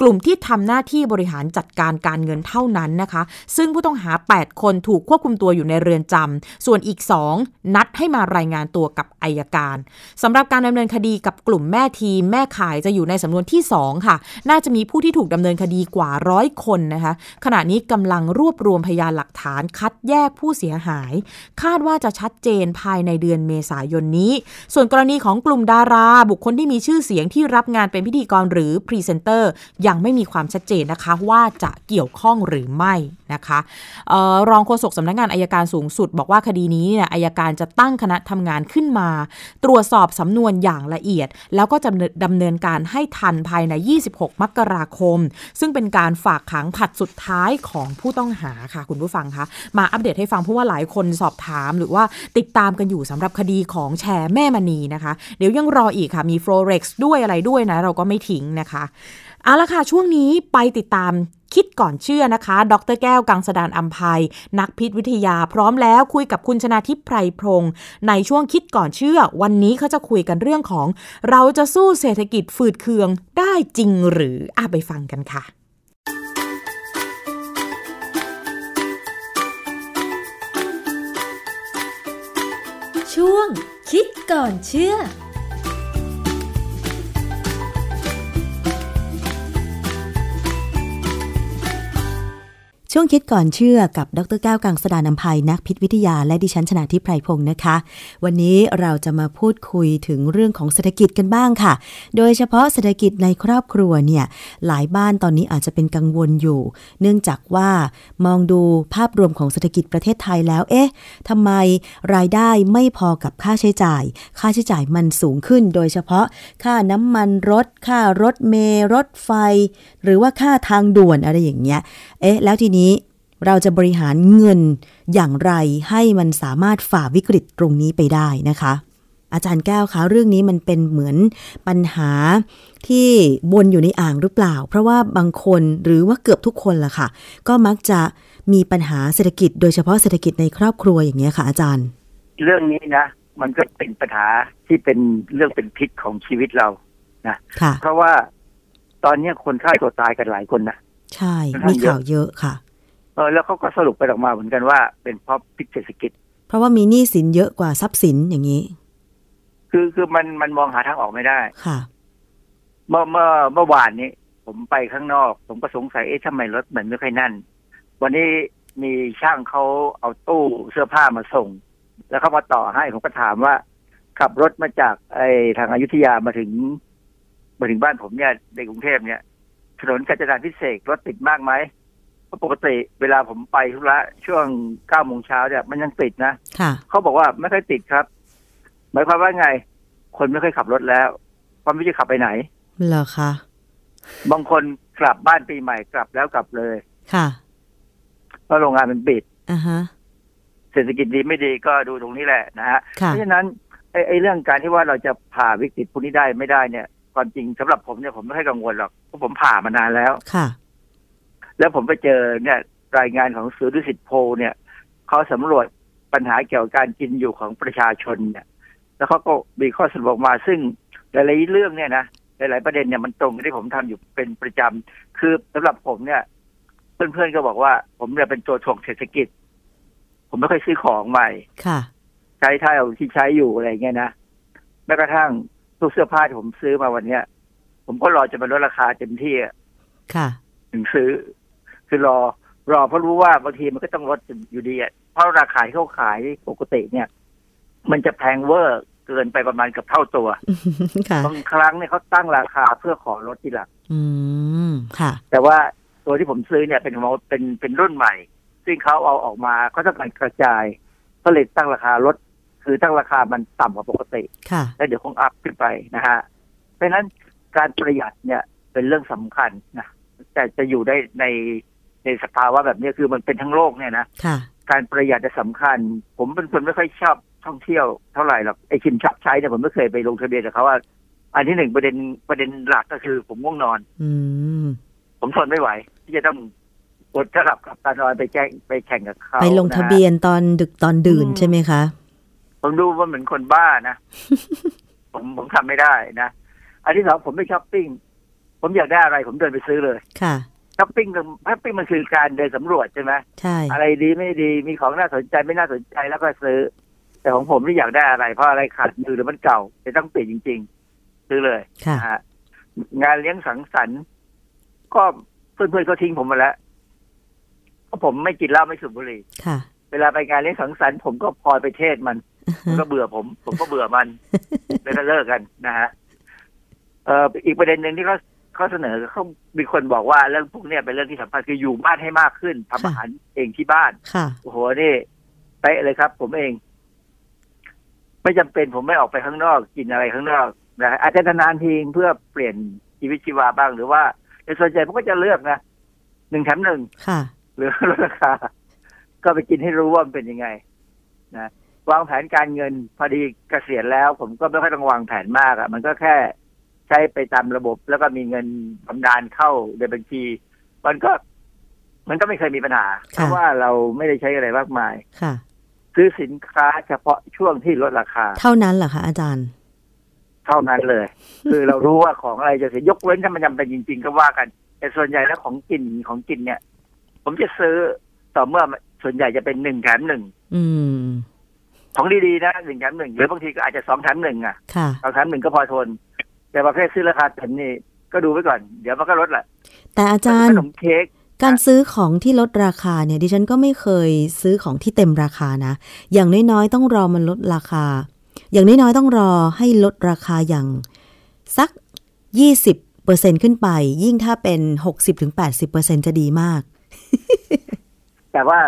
กลุ่มที่ทำหน้าที่บริหารจัดการการเงินเท่านั้นนะคะ ซึ่งผู้ต้องหา 8 คนถูกควบคุมตัวอยู่ในเรือนจำส่วนอีก 2 นัดให้มารายงานตัวกับอัยการสำหรับการดำเนินคดีกับกลุ่มแม่ทีมแม่ข่ายจะอยู่ในสำนวนที่ 2 ค่ะ น่าจะมีผู้ที่ถูกดำเนินคดีกว่าร้อยคนนะคะขณะนี้กำลังรวบรวมพยานหลักฐานคัดแยกผู้เสียหาย คาดว่าจะชัดเจนภายในเดือนเมษายนนี้ ส่วนกรณีของกลุ่มดารา บุคคลที่มีชื่อเสียงที่รับงานเป็นพิธีกรหรือพรีเซนเตอร์ยังไม่มีความชัดเจนนะคะว่าจะเกี่ยวข้องหรือไม่นะคะออรองโฆษกสำนักงงานอายการสูงสุด บอกว่าคดีนี้เนี่ยอายการจะตั้งคณะทำงานขึ้นมา ตรวจสอบสำนวนอย่างละเอียด แล้วก็จะดำเนินการให้ทันภายใน 26 มกราคม ซึ่งเป็นการฝากขังผัดสุดท้ายของผู้ต้องหาค่ะ คุณผู้ฟังคะมาอัปเดตให้ฟังเพราะว่าหลายคนสอบถามหรือว่าติดตามกันอยู่สำหรับคดีของแชร์แม่มณีนะคะ เดี๋ยวยังรออีกค่ะมี Forex ด้วยอะไรด้วยนะ เราก็ไม่ทิ้งนะคะเอาละค่ะ ช่วงนี้ไปติดตามคิดก่อนเชื่อนะคะ ดรแก้วกังสดานอัมภัย นักพิษวิทยาพร้อมแล้วคุยกับคุณชนาทิพย์ไพรพงศ์ในช่วงคิดก่อนเชื่อ วันนี้เขาจะคุยกันเรื่องของ เราจะสู้เศรษฐกิจฝืดเคืองได้จริงหรืออาไปฟังกันค่ะ ช่วง คิดก่อนเชื่อ ช่วงคิดก่อนเชื่อกับดรแก้วกังสดานนภัยนักพิษวิทยาและดิฉันชนะทิพไพรพงศ์นะคะ วันนี้เราจะมาพูดคุยถึงเรื่องของเศรษฐกิจกันบ้างค่ะ โดยเฉพาะเศรษฐกิจในครอบครัวเนี่ยหลายบ้านตอนนี้อาจจะเป็นกังวลอยู่ เนื่องจากว่ามองดูภาพรวมของเศรษฐกิจประเทศไทยแล้ว เอ๊ะทำไมรายได้ไม่พอกับค่าใช้จ่าย ค่าใช้จ่ายมันสูงขึ้น โดยเฉพาะค่าน้ำมันรถ ค่ารถเมล์รถไฟ หรือว่าค่าทางด่วนอะไรอย่างเงี้ย เอ๊ะ แล้วทีนี้ เราจะบริหารเงินอย่างไรให้มันสามารถฝ่าวิกฤตตรงนี้ไปได้นะคะ อาจารย์แก้วคะเรื่องนี้มันเป็นเหมือนปัญหาที่วนอยู่ในอ่างหรือเปล่า เพราะว่าบางคนหรือว่าเกือบทุกคนล่ะค่ะ ก็มักจะมีปัญหาเศรษฐกิจ โดยเฉพาะเศรษฐกิจในครอบครัวอย่างเงี้ยค่ะอาจารย์ เรื่องนี้นะ มันก็เป็นปัญหาที่เป็นเรื่องเป็นพิษของชีวิตเรานะค่ะเพราะว่าตอนเนี้ยคนฆ่าตัวตายกันหลายคนนะใช่ มีข่าวเยอะค่ะ เออแล้วเขาก็สรุปไปออกมาเหมือนกันว่าเป็นเพราะพิษเศรษฐกิจ เพราะว่ามีหนี้สินเยอะกว่าทรัพย์สินอย่างนี้ คือคือมันมันมองหาทางออกไม่ได้ค่ะ เมื่อเมื่อเมื่อวานนี้ ผมไปข้างนอก ผมก็สงสัยเอ๊ะทำไมรถเหมือนไม่ค่อยนั่น วันนี้มีช่างเขาเอาตู้เสื้อผ้ามาส่ง แล้วเขามาต่อให้ผมก็ถามว่า ขับรถมาจากไอ้ทางอายุทยามาถึง มาถึงบ้านผมเนี่ยในกรุงเทพเนี่ยถนนกาญจนาพิเศษกรถติดมากไหมเพ ราะปกติเวลาผมไปธุระช่วงเก้าโมงเช้าเนี่ยมันยังติดนะค่ะเขาบอกว่าไม่ค่อยติดครับ หมายความว่าไง คนไม่ค่อยขับรถแล้วเพราะไม่จะขับไปไหนเหรอคะบางคนกลับบ้านปีใหม่กลับแล้วกลับเลย ค่ะเพราะโรงงานมันปิดอ่าฮะเศรษฐกิจดีไม่ดีก็ดูตรงนี้แหละนะฮะค่ะเพราะฉะนั้นไอ้ไอ้เรื่องการที่ว่าเราจะผ่าวิกฤตพวกนี้ได้ไม่ได้เนี่ยความจริงสำหรับผมเนี่ยผมไม่ค่อยกังวลหรอกเพราะผมผ่ามานานแล้วค่ะ แล้วผมไปเจอเนี่ยรายงานของสื่อดุสิตโพลเนี่ยเขาสำรวจปัญหาเกี่ยวกับการกินอยู่ของประชาชนเนี่ย แล้วเขาก็มีข้อสรุปออกมาซึ่งหลายๆเรื่องเนี่ยนะหลายๆประเด็นเนี่ยมันตรงกับที่ผมทำอยู่เป็นประจำคือสำหรับผมเนี่ย เพื่อนๆก็บอกว่า ผมเนี่ยเป็นตัวถ่วงเศรษฐกิจ ผมไม่ค่อยซื้อของใหม่ค่ะ ใช้เท่าที่ใช้อยู่อะไรเงี้ยนะแม้กระทั่งทุกเสื้อผ้าที่ผมซื้อมาวันเนี้ย ผมก็รอจะมาลดราคาเต็มที่อะค่ะ ถึงซื้อ คือรอรอเพราะรู้ว่าบางทีมันก็ต้องลดอยู่ดีอะเพราะราคาที่เขาขายปกติเนี่ย มันจะแพงเวอร์เกินไปประมาณเกับเท่าตัวค่ะบางครั้งเนี่ยเขาตั้งราคาเพื่อขอลดทีหลังอืมค่ะ แต่ว่าตัวที่ผมซื้อเนี่ยเป็นของเป็นเป็นรุ่นใหม่ ซึ่งเขาเอาออกมาเขาต้องการกระจาย ก็เลยตั้งราคาลดคือตั้งราคามันต่ำกว่าปกติค่ะแล้วเดี๋ยวคงอัพขึ้นไปนะฮะเพราะฉะนั้นการประหยัดเนี่ยเป็นเรื่องสำคัญนะแต่จะอยู่ได้ใน ในสภาวะแบบนี้คือมันเป็นทั้งโลกเนี่ยนะค่ะการประหยัดจะสำคัญ ผมเป็นคนไม่ค่อยชอบท่องเที่ยวเท่าไหร่หรอกไอ้ชิมชอบใช้เนี่ยผมไม่เคยไปลงทะเบียนกับเขาว่า อันที่หนึ่งประเด็นประเด็นหลักก็คือ ผมง่วงนอน อืมผมทนไม่ไหว ที่จะต้องอดจะหลับกับตานอนไปแจ้งไปแข่งกับเขาไปลงทะเบียนตอนดึกตอนดื่นใช่ไหมคะผมดูว่าเหมือนคนบ้านะผมผมทำไม่ได้นะ อันที่สองผมไม่ช้อปปิ้ง ผมอยากได้อะไร ผมเดินไปซื้อเลย ค่ะ ช้อปปิ้งช้อปปิ้งมันคือการเดินสำรวจใช่ไหมใช่อะไรดีไม่ดีมีของน่าสนใจไม่น่าสนใจแล้วก็ซื้อ แต่ของผมที่อยากได้อะไร เพราะอะไรขาดมือหรือมันเก่าจะต้องเปลี่ยนจริง ๆ ซื้อเลยค่ะนะฮะงานเลี้ยงสังสรรค์ ก็เพื่อนๆก็ทิ้งผมมาแล้วเพราะผมไม่กินเหล้าไม่สูบบุหรี่ค่ะ เวลาไปงานเลี้ยงสังสรรค์ผมก็พลอยไปเทศมันมันก็เบื่อผม ผมก็เบื่อมันแล้วก็เลิกกันนะฮะเอ่ออีกประเด็นหนึ่งที่เขาเขาเสนอเขามีคนบอกว่าเรื่องพวกเนี้ยเป็นเรื่องที่สำคัญคืออยู่บ้านให้มากขึ้นทำอาหารเองที่บ้านค่ะโอ้โหนี่เป๊ะเลยครับ ผมเอง ไม่จำเป็นผมไม่ออกไปข้างนอก กินอะไรข้างนอกนะอาจจะนานๆทีเพื่อเปลี่ยนชีวิตชีวาบ้างหรือว่าในส่วนใหญ่ผมก็จะเลือกนะหนึ่งแถมหนึ่งค่ะหรือลดราคาก็ไปกินให้รู้ว่ามันเป็นยังไง นะวางแผนการเงินพอดีเกษียณแล้ว ผมก็ไม่ค่อยต้องวางแผนมากอะ่ะ มันก็แค่ ใช้ไปตามระบบ แล้วก็มีเงินบำนาญเข้าในบัญชี มันก็ มันก็ไม่เคยมีปัญหา เพราะว่าเราไม่ได้ใช้อะไรมากมายค่ะ ซื้อสินค้าเฉพาะช่วงที่ลดราคา เท่านั้นเหรอคะอาจารย์ เท่านั้นเลย คือเรารู้ว่าของอะไรจะเสียยกเว้นถ้ามันจำเป็นจริง ๆ ก็ว่ากัน แต่ส่วนใหญ่แล้วของกินของกินเนี่ย ผมจะซื้อต่อเมื่อส่วนใหญ่จะเป็นหนึ่งแถมหนึ่งอืมของดีๆนะหนึ่งแถมหนึ่งหรือบางทีก็อาจจะสองแถมหนึ่งอะค่ะสองแถมหนึ่งก็พอทน แต่ประเภทซื้อราคาเต็มนี่ก็ดูไว้ก่อน เดี๋ยวมันก็ลดแหละ แต่อาจารขย์นมเค้กการซื้อของที่ลดราคาเนี่ยดิฉันก็ไม่เคยซื้อของที่เต็มราคานะ อย่างน้อยๆต้องรอมันลดราคา อย่างน้อยๆต้องรอให้ลดราคาอย่างสัก 20เปอร์เซ็นขึ้นไป ยิ่งถ้าเป็น 60-80เปอร์เซ็นจะดีมาก แต่ว่า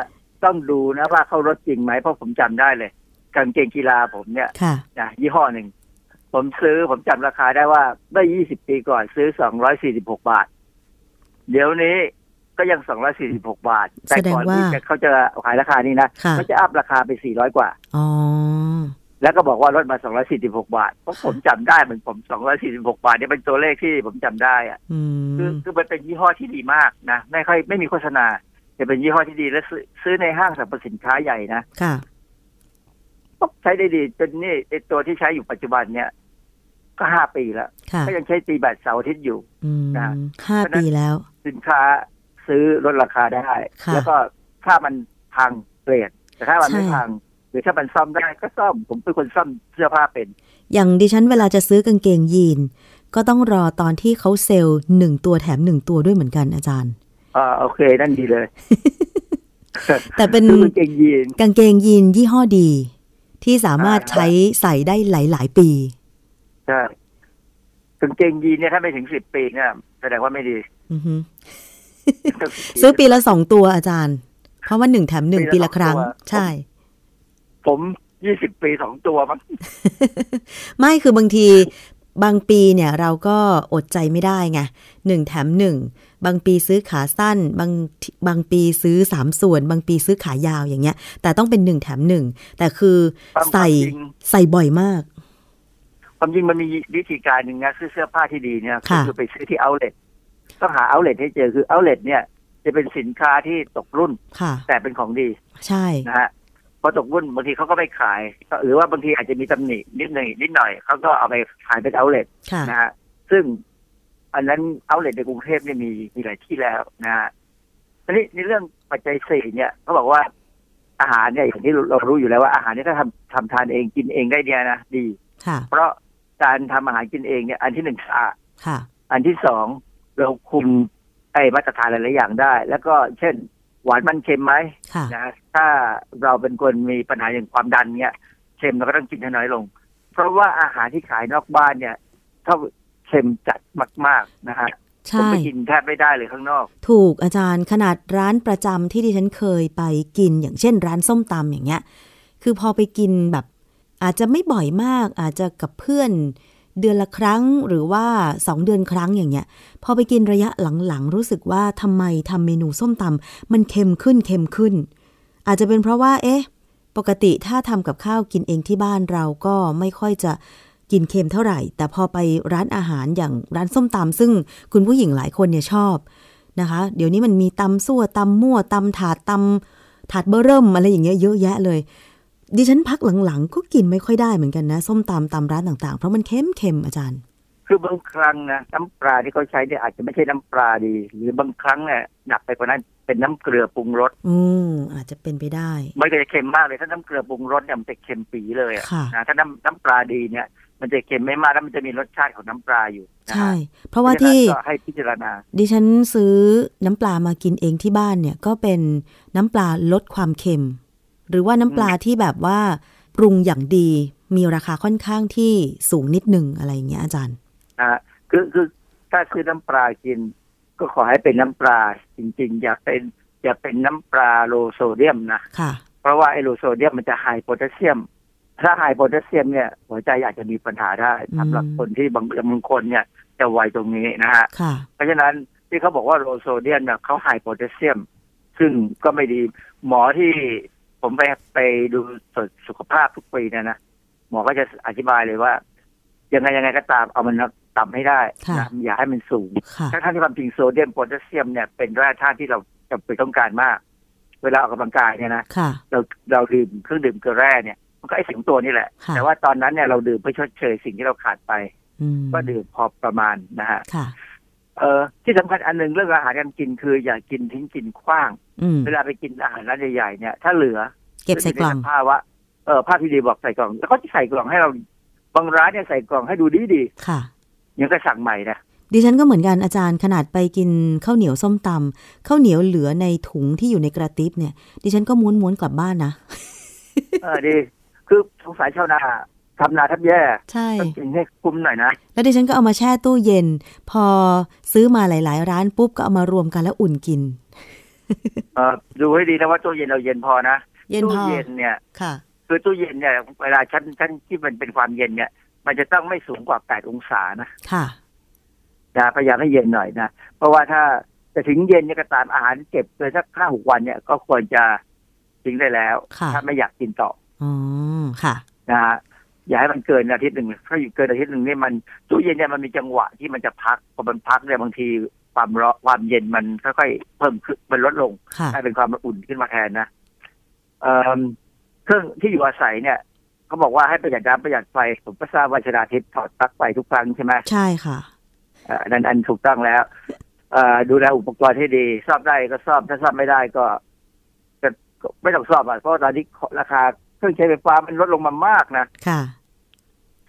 ต้องดูนะว่าเขาลดจริงไหมเพราะผมจำได้เลยกางเกงกีฬาผมเนี่ยค่ะนะยี่ห้อหนึ่ง ผมซื้อผมจำราคาได้ว่าเมื่อ 20 ปีก่อนซื้อ 246 บาท เดี๋ยวนี้ก็ยัง 246 บาท แต่ก่อนแสดงว่าที่จะเขาจะขายราคานี้นะค่ะเขาจะอัพราคาไป 400 กว่าอ๋อแล้วก็บอกว่าลดมา 246 บาท เพราะผมจำได้เหมือนผม 246 บาทเนี่ยเป็นตัวเลขที่ผมจำได้อะอืคือมคือมันเป็นยี่ห้อที่ดีมากนะ ไม่ค่อยไม่มีโฆษณาแต่เป็นยี่ห้อที่ดีและซื้อซื้อในห้างสรรพสินค้าใหญ่นะค่ะ ก็ใช้ได้ดีจนนี่ไอตัวที่ใช้อยู่ปัจจุบันเนี่ยก็ห้าปีแล้วค่ะก็ยังใช้ตีแบตเสาร์อาทิตย์อยู่อืมนะห้าปีแล้ว สินค้าซื้อลดราคาได้ค่ะแล้วก็ถ้ามันพังเปลี่ยน แต่ถ้ามันไม่ใช่พัง หรือถ้ามันซ่อมได้ก็ซ่อม ผมเป็นคนซ่อมเสื้อผ้าเป็น อย่างดิฉันเวลาจะซื้อกางเกงยีน ก็ต้องรอตอนที่เขาเซลล์หนึ่งตัวแถมหนึ่งตัวด้วยเหมือนกันอาจารย์อ่าโอเค นั่นดีเลย แต่เป็นซื้อกางเกงยีนกางเกงยีนยี่ห้อดี ที่สามารถใช้ใส่ได้หลาย ๆ ปีใช่กางเกงยีนเนี่ยถ้าไม่ถึงสิบปีเนี่ยแสดงว่าไม่ดีอือฮึซื้อปีละสองตัวอาจารย์ เพราะว่าหนึ่งแถมหนึ่งปีปีละละครั้งสองตัวใช่ ผมยี่สิบปีสองตัวมั้งไม่คือบางทีบางปีเนี่ยเราก็อดใจไม่ได้ไงหนึ่งแถมหนึ่ง บางปีซื้อขาสั้น บางบางปีซื้อสามส่วน บางปีซื้อขายาวอย่างเงี้ย แต่ต้องเป็นหนึ่งแถมหนึ่งแต่คือความใส่จริงใส่บ่อยมากความจริงมันมีวิธีการหนึ่งนะซื้อเสื้อผ้าที่ดีเนี่ยค่ะคือไปซื้อที่เอาเล t ต้องหาเอาเล t ให้เจอคือเอาเล t เนี่ย จะเป็นสินค้าที่ตกรุ่นค่ะแต่เป็นของดี ใช่นะฮะพอตกรุ่นบางทีเขาก็ไม่ขายก็หรือว่าบางทีอาจจะมีตำหนินิดหน่อยนิดหน่อยเขาก็เอาไปขายเป็นเอาเล t ค่ะนะฮะซึ่ง อันนั้นเอาเล t ในกรุงเทพเนี่ยมีมีหลายที่แล้วนะฮะทีนี้ในเรื่องปัจจัยสี่เนี่ยเขาบอกว่าอาหารเนี่ยอย่างที่เรารู้อยู่แล้วว่าอาหารเนี่ยถ้าทำทำทานเองกินเองได้เนี่ยนะดีค่ะเพราะการทำอาหารกินเองเนี่ย อันที่หนึ่งสะอาดค่ะอันที่สองเราคุมไอ้มาตรฐานหลายๆอย่างได้ แล้วก็เช่น หวานมันเค็มไหมค่ะนะถ้าเราเป็นคนมีปัญหาอย่างความดันเนี่ยเค็มเราก็ต้องกินให้น้อยลง เพราะว่าอาหารที่ขายนอกบ้านเนี่ย ถ้า เค็มจัดมาก ๆ นะฮะผมใช่ไปกินแทบไม่ได้เลยข้างนอก ถูกอาจารย์ขนาดร้านประจำที่ดิฉันเคยไปกินอย่างเช่น ร้านส้มตำอย่างเงี้ย คือพอไปกินแบบ อาจจะไม่บ่อยมาก อาจจะกับเพื่อน เดือนละครั้งหรือว่าสองเดือนครั้งอย่างเงี้ย พอไปกินระยะหลังๆ รู้สึกว่าทำไมทำเมนูส้มตำมันเค็มขึ้นเค็มขึ้น อาจจะเป็นเพราะว่า เอ๊ะ ปกติถ้าทำกับข้าวกินเองที่บ้านเราก็ไม่ค่อยจะ กินเค็มเท่าไหร่ แต่พอไปร้านอาหารอย่างร้านส้มตำซึ่งคุณผู้หญิงหลายคนเนี่ยชอบนะคะ เดี๋ยวนี้มันมีตำซั่วตำมั่วตำถาดตำถาดเบอร์เริ่มอะไรอย่างเงี้ยเยอะแยะเลย ดิฉันพักหลังๆ ก็กินไม่ค่อยได้เหมือนกันนะ ส้มตำตำร้านต่างๆ เพราะมันเค็มเค็มๆอาจารย์ คือบางครั้งนะน้ำปลาที่เขาใช้เนี่ยอาจจะไม่ใช่น้ำปลาดี หรือบางครั้งเนี่ยหนักไปกว่านั้นเป็นน้ำเกลือปรุงรส อืมอาจจะเป็นไปได้ มันก็จะเค็มมากเลย ถ้าน้ำเกลือปรุงรสเนี่ยมันจะเค็มปีเลยอะค่ะ นะถ้าน้ำน้ำปลาดีเนี่ย มันจะเค็มไม่มากแล้วมันจะมีรสชาติของน้ำปลาอยู่นะฮะใช่ เพราะว่าที่เพราะฉะนั้นก็ให้พิจารณา ดิฉันซื้อน้ำปลามากินเองที่บ้านเนี่ยก็เป็นน้ำปลาลดความเค็ม หรือว่าน้ำปลาที่แบบว่าปรุงอย่างดีมีราคาค่อนข้างที่สูงนิดนึงอะไรอย่างเงี้ยอาจารย์นะฮะคือคือถ้าซื้อน้ำปลากิน ก็ขอให้เป็นน้ำปลาจริง ๆ อย่าเป็นอย่าเป็นน้ำปลา low โซเดียมนะค่ะ เพราะว่าไอ low โซเดียมมันจะ high โพแทสเซียม ถ้า high โพแทสเซียมเนี่ยหัวใจอาจจะมีปัญหาได้อืมสำหรับคนที่บางบางคนเนี่ยจะไวตรงนี้นะฮะค่ะเพราะฉะนั้นที่เขาบอกว่า low โซเดียมเนี่ยเขา high โพแทสเซียม ซึ่งก็ไม่ดีหมอที่ผมไปไปดูตรวจสุขภาพทุกปีเนี่ยนะหมอก็จะอธิบายเลยว่า ยังไงยังไงก็ตามเอามันต่ำให้ได้ค่ะนะอย่าให้มันสูงค่ะทั้งทั้งที่ความจริงโซเดียมโพแทสเซียมเนี่ยเป็นแร่ธาตุที่เราจำเป็นต้องการมาก เวลาออกกำลังกายเนี่ยนะค่ะเราเราดื่มเครื่องดื่มเกลือแร่เนี่ย มันก็ไอสิ่งตัวนี่แหละค่ะแต่ว่าตอนนั้นเนี่ยเราดื่มเพื่อชดเชยสิ่งที่เราขาดไปอืมก็ดื่มพอประมาณนะฮะค่ะเออที่สำคัญอันหนึ่งเรื่องอาหารการกินคือ อย่ากินทิ้งกินขว้างอืมเวลาไปกินอาหารร้านใหญ่ๆเนี่ย ถ้าเหลือ เก็บใส่กล่องผ้าวะเออผ้าพีดีบอกใส่กล่อง แล้วก็จะใส่กล่องให้เราบางร้านเนี่ยใส่กล่องให้ดูดีดีค่ะๆยังก็สั่งใหม่นะดิฉันก็เหมือนกันอาจารย์ขนาดไปกินข้าวเหนียวส้มตำข้าวเหนียวเหลือในถุงที่อยู่ในกระติบเนี่ย ดิฉันก็ม้วนม้วนๆกลับบ้านนะเออดี คือสงสัยชาวนาทำนาแทบแย่ใช่ต้องกินให้คุ้มหน่อยนะ แล้วดิฉันก็เอามาแช่ตู้เย็น พอซื้อมาหลาย ๆ ร้านปุ๊บก็เอามารวมกันแล้วอุ่นกินเออดูให้ดีนะว่าตู้เย็นเราเย็นพอนะเย็นพอตู้เย็นเนี่ยค่ะ คือตู้เย็นเนี่ยเวลาชั้นชั้นที่มันเป็นความเย็นเนี่ย มันจะต้องไม่สูงกว่า8องศานะค่ะนะพยายามให้เย็นหน่อยนะ เพราะว่าถ้าจะถึงเย็นเนี่ยก็ตามอาหารเก็บเลยสักห้าหกวันเนี่ยก็ควรจะทิ้งได้แล้วค่ะถ้าไม่อยากกินต่อ อ๋อค่ะนะฮะอย่าให้มันเกินอาทิตย์หนึ่งถ้าอยู่เกินอาทิตย์หนึ่งเนี่ยมันตู้เย็นเนี่ยมันมีจังหวะที่มันจะพักพอมันพักเนี่ยบางทีความร้อนความเย็นมันค่อยๆเพิ่มขึ้นมันลดลงค่ะให้เป็นความอุ่นขึ้นมาแทนนะเอ่อเครื่องที่อยู่อาศัยเนี่ยเขาบอกว่าให้ประหยัดน้ำประหยัดไฟผมก็ทราบว่าชนาทิพย์ถอดปลั๊กไฟทุกครั้งใช่ไหมใช่ค่ะเอ่ออันนั้นอันถูกต้องแล้วเอ่อดูแลอุปกรณ์ให้ดีซ่อมได้ก็ซ่อมถ้าซ่อมไม่ได้ก็ก็ก็ไม่ต้องซ่อมอะเพราะว่าตอนนี้ราคา เครื่องใช้ไฟฟ้ามันลดลงมามากนะค่ะ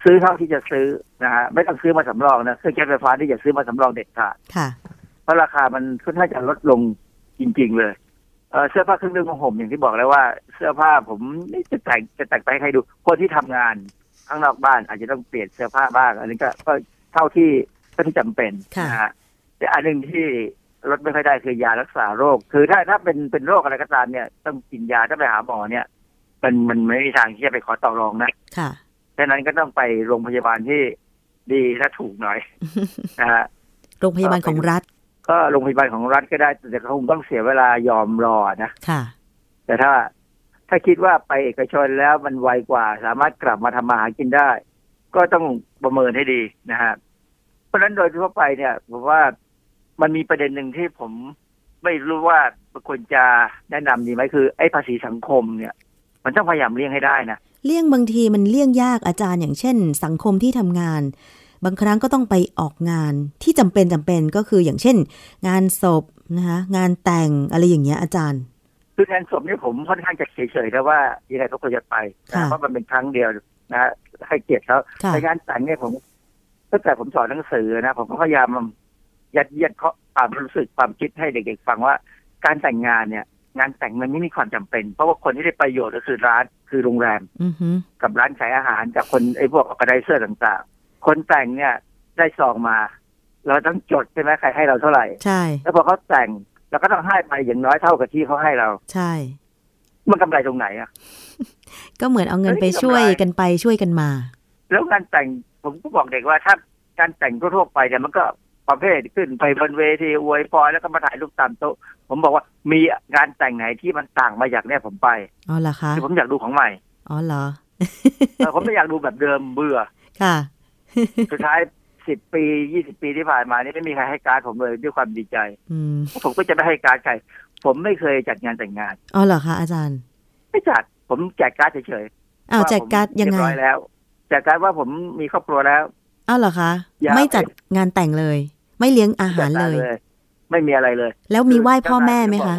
ซื้อเท่าที่จะซื้อนะฮะไม่ต้องซื้อมาสำรองนะเครื่องใช้ไฟฟ้าที่จะซื้อมาสำรองเด็ดขาดค่ะ เพราะราคามันค่อนข้างจะลดลงจริง ๆ เลยเอ่อเสื้อผ้าเครื่องนึ่งของผมอย่างที่บอกแล้วว่า เสื้อผ้าผมไม่จะแต่งจะแต่งไปให้ใครดู คนที่ทำงานข้างนอกบ้านอาจจะต้องเปลี่ยนเสื้อผ้าบ้าง อันนี้ก็ก็เท่าที่เท่าที่จำเป็นค่ะนะฮะแต่อันหนึ่งที่ลดไม่ค่อยได้คือยารักษาโรค คือถ้าถ้าเป็นเป็นโรคอะไรก็ตามเนี่ย ต้องกินยาถ้าไปหาหมอเนี่ย มันมันไม่มีทางที่จะไปขอต่อรองนะค่ะดังนั้นก็ต้องไปโรงพยาบาลที่ดีและถูกหน่อยนะฮะโรงพยาบาลของรัฐ ก็โรงพยาบาลของรัฐก็ได้แต่คงต้องเสียเวลายอมรอนะค่ะ แต่ถ้าถ้าคิดว่าไปเอกชนแล้วมันไวกว่า สามารถกลับมาทำมาหากินได้ ก็ต้องประเมินให้ดีนะฮะเพราะฉะนั้นโดยทั่วไปเนี่ยผมว่ามันมีประเด็นหนึ่งที่ผมไม่รู้ว่าควรจะแนะนำดีไหมคือ ไอ้ภาษีสังคมเนี่ย มันต้องพยายามเลี่ยงให้ได้นะเลี่ยงบางทีมันเลี่ยงยากอาจารย์อย่างเช่น สังคมที่ทำงาน บางครั้งก็ต้องไปออกงานที่จำเป็นจำเป็นก็คืออย่างเช่น งานศพนะคะงานแต่งอะไรอย่างเงี้ยอาจารย์ คืองานศพนี่ผมค่อนข้างจะเฉยๆนะว่ายังไงก็ควรจะไปนะค่ะเพราะมันเป็นครั้งเดียวนะฮะให้เกียรติเขาค่ะในงานแต่งเนี่ยผมตั้งแต่ผมสอนหนังสือนะผมก็พยายามยัดเยียดเขาความรู้สึกความคิดให้เด็กๆฟังว่า การแต่งงานเนี่ย งานแต่งมันไม่มีความจำเป็น เพราะว่าคนที่ได้ประโยชน์ก็คือร้านคือโรงแรมอือฮึกับร้านขายอาหารกับคนไอ้พวกออร์แกไนเซอร์ต่างๆ คนแต่งเนี่ยได้ซองมา เราต้องจดใช่ไหมใครให้เราเท่าไหร่ใช่ แล้วพอเขาแต่งเราก็ต้องให้ไปอย่างน้อยเท่ากับที่เขาให้เรา ใช่ มันกำไรตรงไหนอะก็เหมือนเอาเงินเฮ้ยไปช่วยกำไรกันไปช่วยกันมา แล้วงานแต่งผมก็บอกเด็กว่าถ้าการแต่งทั่วๆไปเนี่ยมันก็ ประเภทขึ้นไปบนเวทีอวยพรแล้วก็มาถ่ายรูปตามโต๊ะ ผมบอกว่ามีงานแต่งไหนที่มันต่างมาจากเนี่ยผมไปอ๋อเหรอคะคือผมอยากดูของใหม่อ๋อเหรอเออผมไม่อยากดูแบบเดิมเบื่อค่ะสุดท้ายสิบปียี่สิบปีที่ผ่านมานี่ไม่มีใครให้การดผมเลยด้วยความดีใจ อืมผมก็จะไม่ให้การดใครผมไม่เคยจัดงานแต่งงานอ๋อเหรอคะอาจารย์ ไม่จัดผมแจกการ์ดเฉยๆอ้าวว่แจกการ์ดผมยังไงเรีบร้อยแล้วแจกการ์ดว่าผมมีครอบครัวแล้วอ้าวเหรอคะอย่าไม่จัดงานแต่งเลย ไม่เลี้ยงอาหารเลยจัดกไม่มีอะไรเลย แล้วมีไหว้พ่อแม่ไหมคะ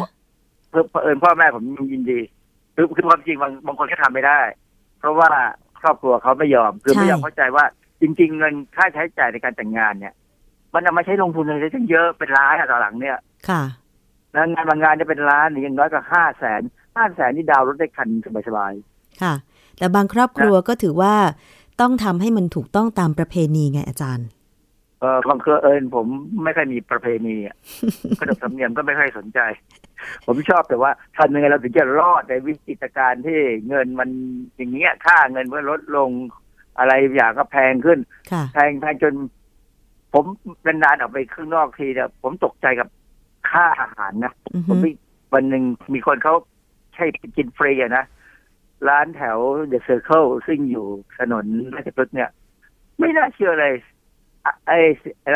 เพื่อเผอิญพ่อแม่ผมยินดี คือคือความจริงบางบางคนก็ทำไม่ได้ เพราะว่าครอบครัวเขาไม่ยอม คือใช่ไม่ยอมเข้าใจว่า จริง ๆ เงินค่าใช้จ่ายในการแต่งงานเนี่ย มันเอามาใช้ลงทุนอะไรตั้งเยอะเป็นล้านอะต่อหลังเนี่ย ค่ะแล้วงานบางงานจะเป็นล้านหรืออย่างน้อยก็ห้าแสนห้าแสนนี่ดาวน์รถได้คันสบายค่ะ แต่บางครอบครัวก็ถือว่าต้องทำให้มันถูกต้องตามประเพณีไงอาจารย์ๆ เออความเครือเอิญผมไม่ค่อยมีประเพณีอะขนบธรรมเนียมก็ไม่ค่อยสนใจ ผมชอบแต่ว่าทำยังไงเราถึงจะรอดในวิกฤตการณ์ที่เงินมันอย่างเงี้ยค่าเงินมันลดลงอะไรอย่างก็แพงขึ้นค่ะแพงแพงจน ผมนานๆออกไปข้างนอกทีเนี่ยผมตกใจกับค่าอาหารนะอือผฮึมมีวันหนึ่งมีคนเขาใช้กินฟรีอะนะ ร้านแถวเดอะเซอร์เคิลซึ่งอยู่ถนนราชพฤกษ์เนี่ย ไม่น่าเชื่อเลยอะ ไอ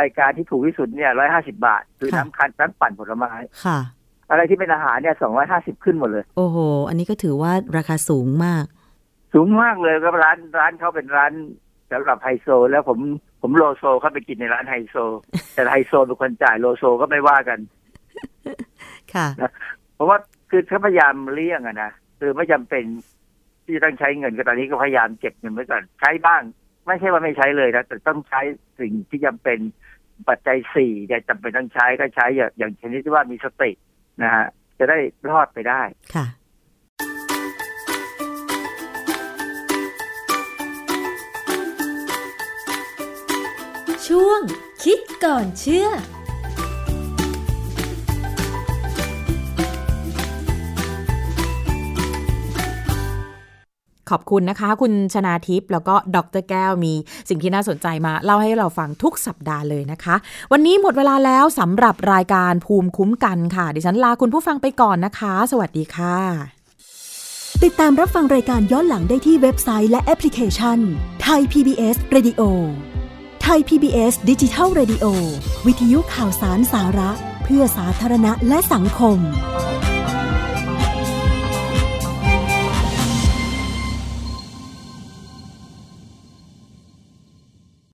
รายการที่ถูกที่สุดเนี่ยร้อยห้าสิบาท คือน้ำคันน้ำปั่นผลไม้ค่ะ อะไรที่เป็นอาหารเนี่ยสองร้อยห้าสิบขึ้นหมดเลย โอ้โห อันนี้ก็ถือว่าราคาสูงมาก สูงมากเลยก็ร้านร้านเขาเป็นร้านสำหรับไฮโซ แล้วผมผมโลโซเข้าไปกินในร้านไฮโซ แต่ไฮโซเป็นคนจ่ายโลโซก็ไม่ว่ากัน ค่ะ เพราะว่าคือถ้าพยายามเลี่ยงอะนะคือไม่จำเป็นที่จะต้องใช้เงินก็ตอนนี้ก็พยายามเก็บเงินไว้ก่อนใช้บ้าง ไม่ใช่ว่าไม่ใช้เลยนะแต่ต้องใช้สิ่งที่จำเป็นปัจจัยสี่เนี่ยจำเป็นต้องใช้ก็ใช้อย่างอย่างชนิดที่ว่ามีสตินะฮะจะได้รอดไปได้ค่ะช่วงคิดก่อนเชื่อ ขอบคุณนะคะ คุณชนาทิพย์แล้วก็ดรแก้วมีสิ่งที่น่าสนใจมา เล่าให้เราฟังทุกสัปดาห์เลยนะคะ วันนี้หมดเวลาแล้วสำหรับรายการภูมิคุ้มกันค่ะ ดิฉันลาคุณผู้ฟังไปก่อนนะคะ สวัสดีค่ะ ติดตามรับฟังรายการย้อนหลังได้ที่เว็บไซต์และแอปพลิเคชันไทย PBS Radio ไทย PBS ดิจิทัล Radio วิทยุข่าวสารสาระ เพื่อสาธารณะและสังคม